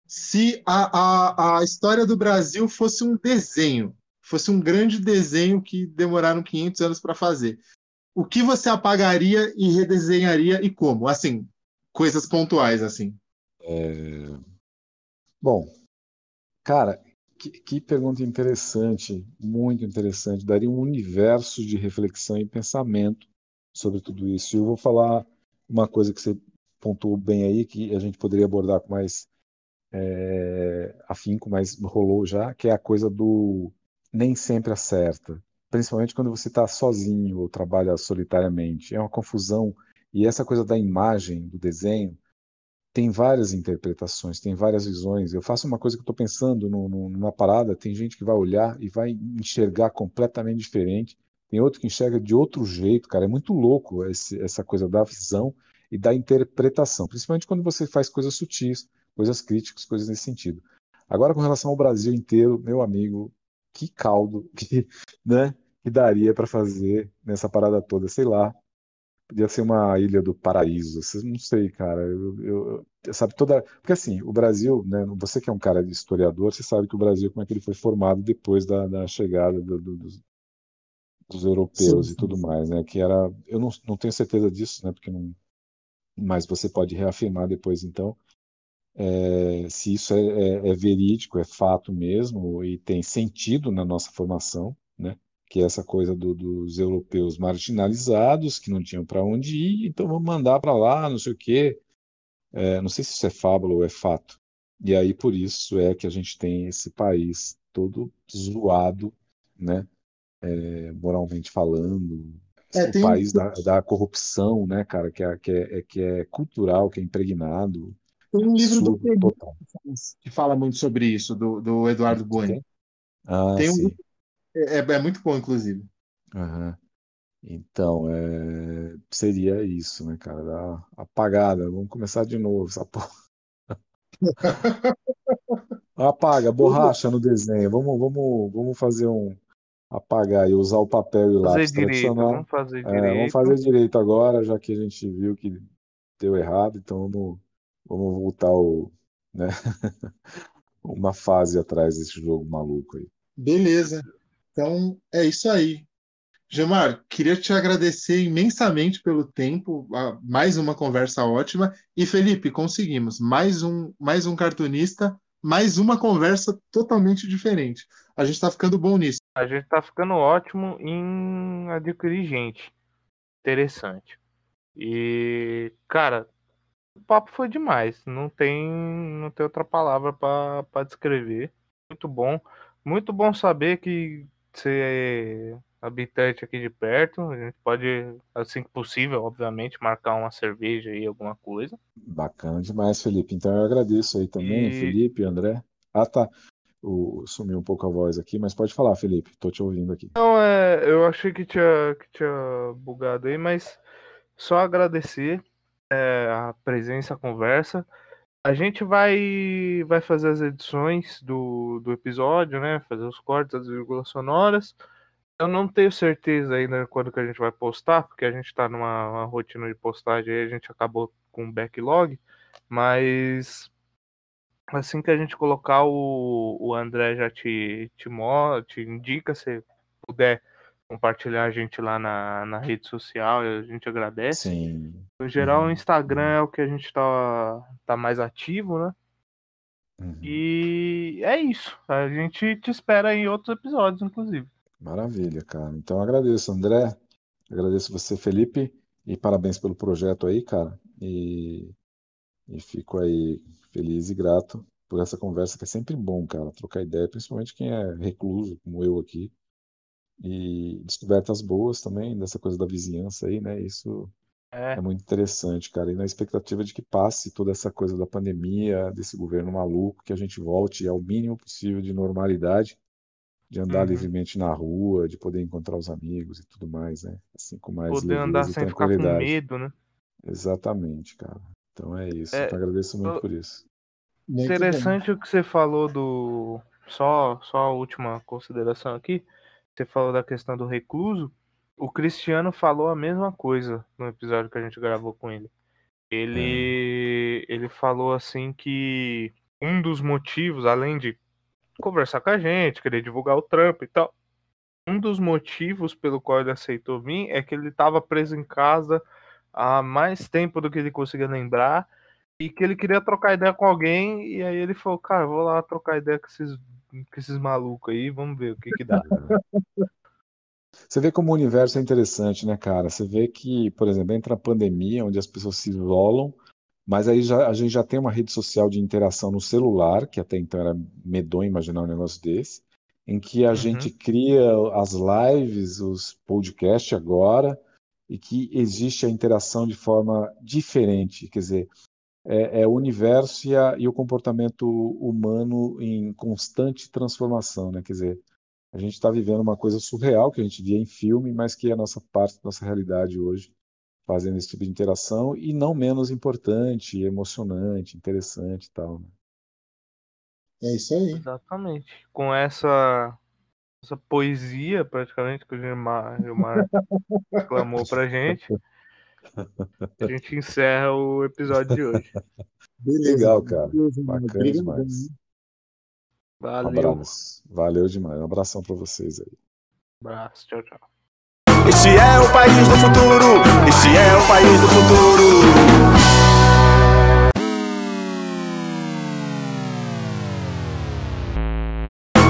S2: Se a, a, a história do Brasil fosse um desenho, fosse um grande desenho que demoraram 500 anos para fazer, o que você apagaria e redesenharia e como? Assim, coisas pontuais, assim.
S4: Bom, cara, que, que pergunta interessante, muito interessante. Daria um universo de reflexão e pensamento sobre tudo isso. E eu vou falar uma coisa que você pontuou bem aí, que a gente poderia abordar com mais é, afinco, mas rolou já, que é a coisa do nem sempre acerta. Principalmente quando você está sozinho ou trabalha solitariamente. É uma confusão. E essa coisa da imagem, do desenho, tem várias interpretações, tem várias visões. Eu faço uma coisa que estou pensando no- no- numa parada, tem gente que vai olhar e vai enxergar completamente diferente, tem outro que enxerga de outro jeito, cara. É muito louco esse- essa coisa da visão e da interpretação, principalmente quando você faz coisas sutis, coisas críticas, coisas nesse sentido. Agora, com relação ao Brasil inteiro, meu amigo, que caldo que, né, que daria para fazer nessa parada toda, sei lá. Podia ser uma ilha do paraíso, não sei, cara. Eu, eu- eu- sabe toda, porque assim, o Brasil, né? Você que é um cara de historiador, você sabe que o Brasil como é que ele foi formado depois da, da chegada do- do- dos, dos europeus
S2: Sim,
S4: e tudo mais, né? Que era, eu não, não tenho certeza disso, né? Porque não, mas você pode reafirmar depois, então, é, se isso é, é- é verídico, é fato mesmo e tem sentido na nossa formação, né? Que é essa coisa do- dos europeus marginalizados que não tinham para onde ir, então vamos mandar para lá, não sei o quê. É, não sei se isso é fábula ou é fato. E aí por isso é que a gente tem esse país todo zoado, né? É, moralmente falando,
S2: É,
S4: o
S2: tem
S4: país da, da corrupção, né, cara, que é, que é- que é cultural, que é impregnado,
S2: tem um livro do
S4: total.
S2: que fala muito sobre isso, do, do Eduardo Bueno.
S4: Tem? Ah,
S2: Tem um
S4: sim.
S2: livro, é, é muito bom, inclusive.
S4: Aham. Então, é, seria isso, né, cara? Dar apagada. Vamos começar de novo essa porra. Apaga, borracha no desenho. Vamos, vamos, vamos fazer um. Apagar e usar o papel e o lápis
S1: direito,
S4: tradicional.
S1: vamos fazer
S4: É,
S1: direito.
S4: vamos fazer direito agora, já que a gente viu que deu errado, então vamos, vamos voltar o, né? uma fase atrás desse jogo maluco aí.
S2: Beleza. Então é isso aí. Gemar, queria te agradecer imensamente pelo tempo, a- mais uma conversa ótima. E Felipe, conseguimos mais um, mais um cartunista, mais uma conversa totalmente diferente. A gente está ficando bom nisso.
S1: A gente tá ficando ótimo em adquirir gente. Interessante. E, cara, o papo foi demais. Não tem, não tem outra palavra pra descrever. Muito bom. Muito bom saber que você é habitante aqui de perto. A gente pode, assim que possível, obviamente, marcar uma cerveja aí, alguma coisa.
S4: Bacana demais, Felipe. Então eu agradeço aí também,
S1: E-
S4: Felipe, André. Ah, tá. O, sumiu um pouco a voz aqui, mas pode falar, Felipe. Tô te ouvindo aqui.
S1: Não, é, eu achei que tinha, que tinha bugado aí, mas só agradecer é, a presença, a conversa. A gente vai, vai fazer as edições do, do episódio, né? Fazer os cortes, as vírgulas sonoras. Eu não tenho certeza ainda quando que a gente vai postar, porque a gente tá numa uma rotina de postagem aí, a gente acabou com um backlog, mas assim que a gente colocar o, o André já te, te, te indica, se puder compartilhar a gente lá na, na rede social, a gente agradece.
S4: Sim.
S1: No geral,
S4: Uhum.
S1: o Instagram é o que a gente tá, tá mais ativo, né?
S4: Uhum.
S1: E é isso. A gente te espera em outros episódios, inclusive.
S4: Maravilha, cara. Então agradeço, André. Agradeço você, Felipe, e parabéns pelo projeto aí, cara. E, e fico aí feliz e grato por essa conversa que é sempre bom, cara, trocar ideia, principalmente quem é recluso, como eu aqui. E descobertas boas também dessa coisa da vizinhança aí, né? Isso
S1: É,
S4: é muito interessante, cara. E na expectativa de que passe toda essa coisa da pandemia, desse governo maluco, que a gente volte ao mínimo possível de normalidade, de andar
S1: Uhum.
S4: livremente na rua, de poder encontrar os amigos e tudo mais, né? Assim, com mais
S1: poder andar
S4: e
S1: sem ficar com medo, né?
S4: Exatamente, cara. Então é isso.
S1: É,
S4: Então agradeço muito
S1: eu-
S4: por isso.
S2: Bem.
S1: Interessante o que você falou do. Só, só a última consideração aqui. Você falou da questão do recluso. O Cristiano falou a mesma coisa no episódio que a gente gravou com ele. Ele, ele falou assim que um dos motivos, além de conversar com a gente, querer divulgar o trampo e tal, um dos motivos pelo qual ele aceitou vir é que ele estava preso em casa há mais tempo do que ele conseguia lembrar e que ele queria trocar ideia com alguém e aí ele falou, cara, vou lá trocar ideia com esses, com esses malucos aí, vamos ver o que que dá.
S4: Você vê como o universo é interessante, né, cara? Você vê que, por exemplo, entra a pandemia, onde as pessoas se isolam, mas aí já, a gente já tem uma rede social de interação no celular, que até então era medonho imaginar um negócio desse, em que a
S1: Uhum.
S4: gente cria as lives, os podcasts agora, e que existe a interação de forma diferente. Quer dizer, é, é o universo e, a- e o comportamento humano em constante transformação, né? Quer dizer, a gente está vivendo uma coisa surreal que a gente via em filme, mas que é a nossa parte, nossa realidade hoje, fazendo esse tipo de interação e não menos importante, emocionante, interessante e tal, né?
S2: É isso aí.
S1: Exatamente. Com essa, essa poesia, praticamente, que o Gilmar, Gilmar reclamou pra gente, a gente encerra o episódio de hoje.
S2: Beleza.
S4: Legal, cara.
S2: Beleza.
S4: Bacana demais.
S2: hein?
S4: Um
S1: Valeu.
S4: abraço. Valeu demais. Um abração para vocês aí.
S1: Abraço. Tchau, tchau.
S3: Esse é o país do futuro. Esse é o país do futuro.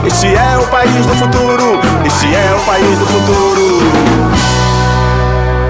S3: Esse é o país do futuro. Esse é o país do futuro.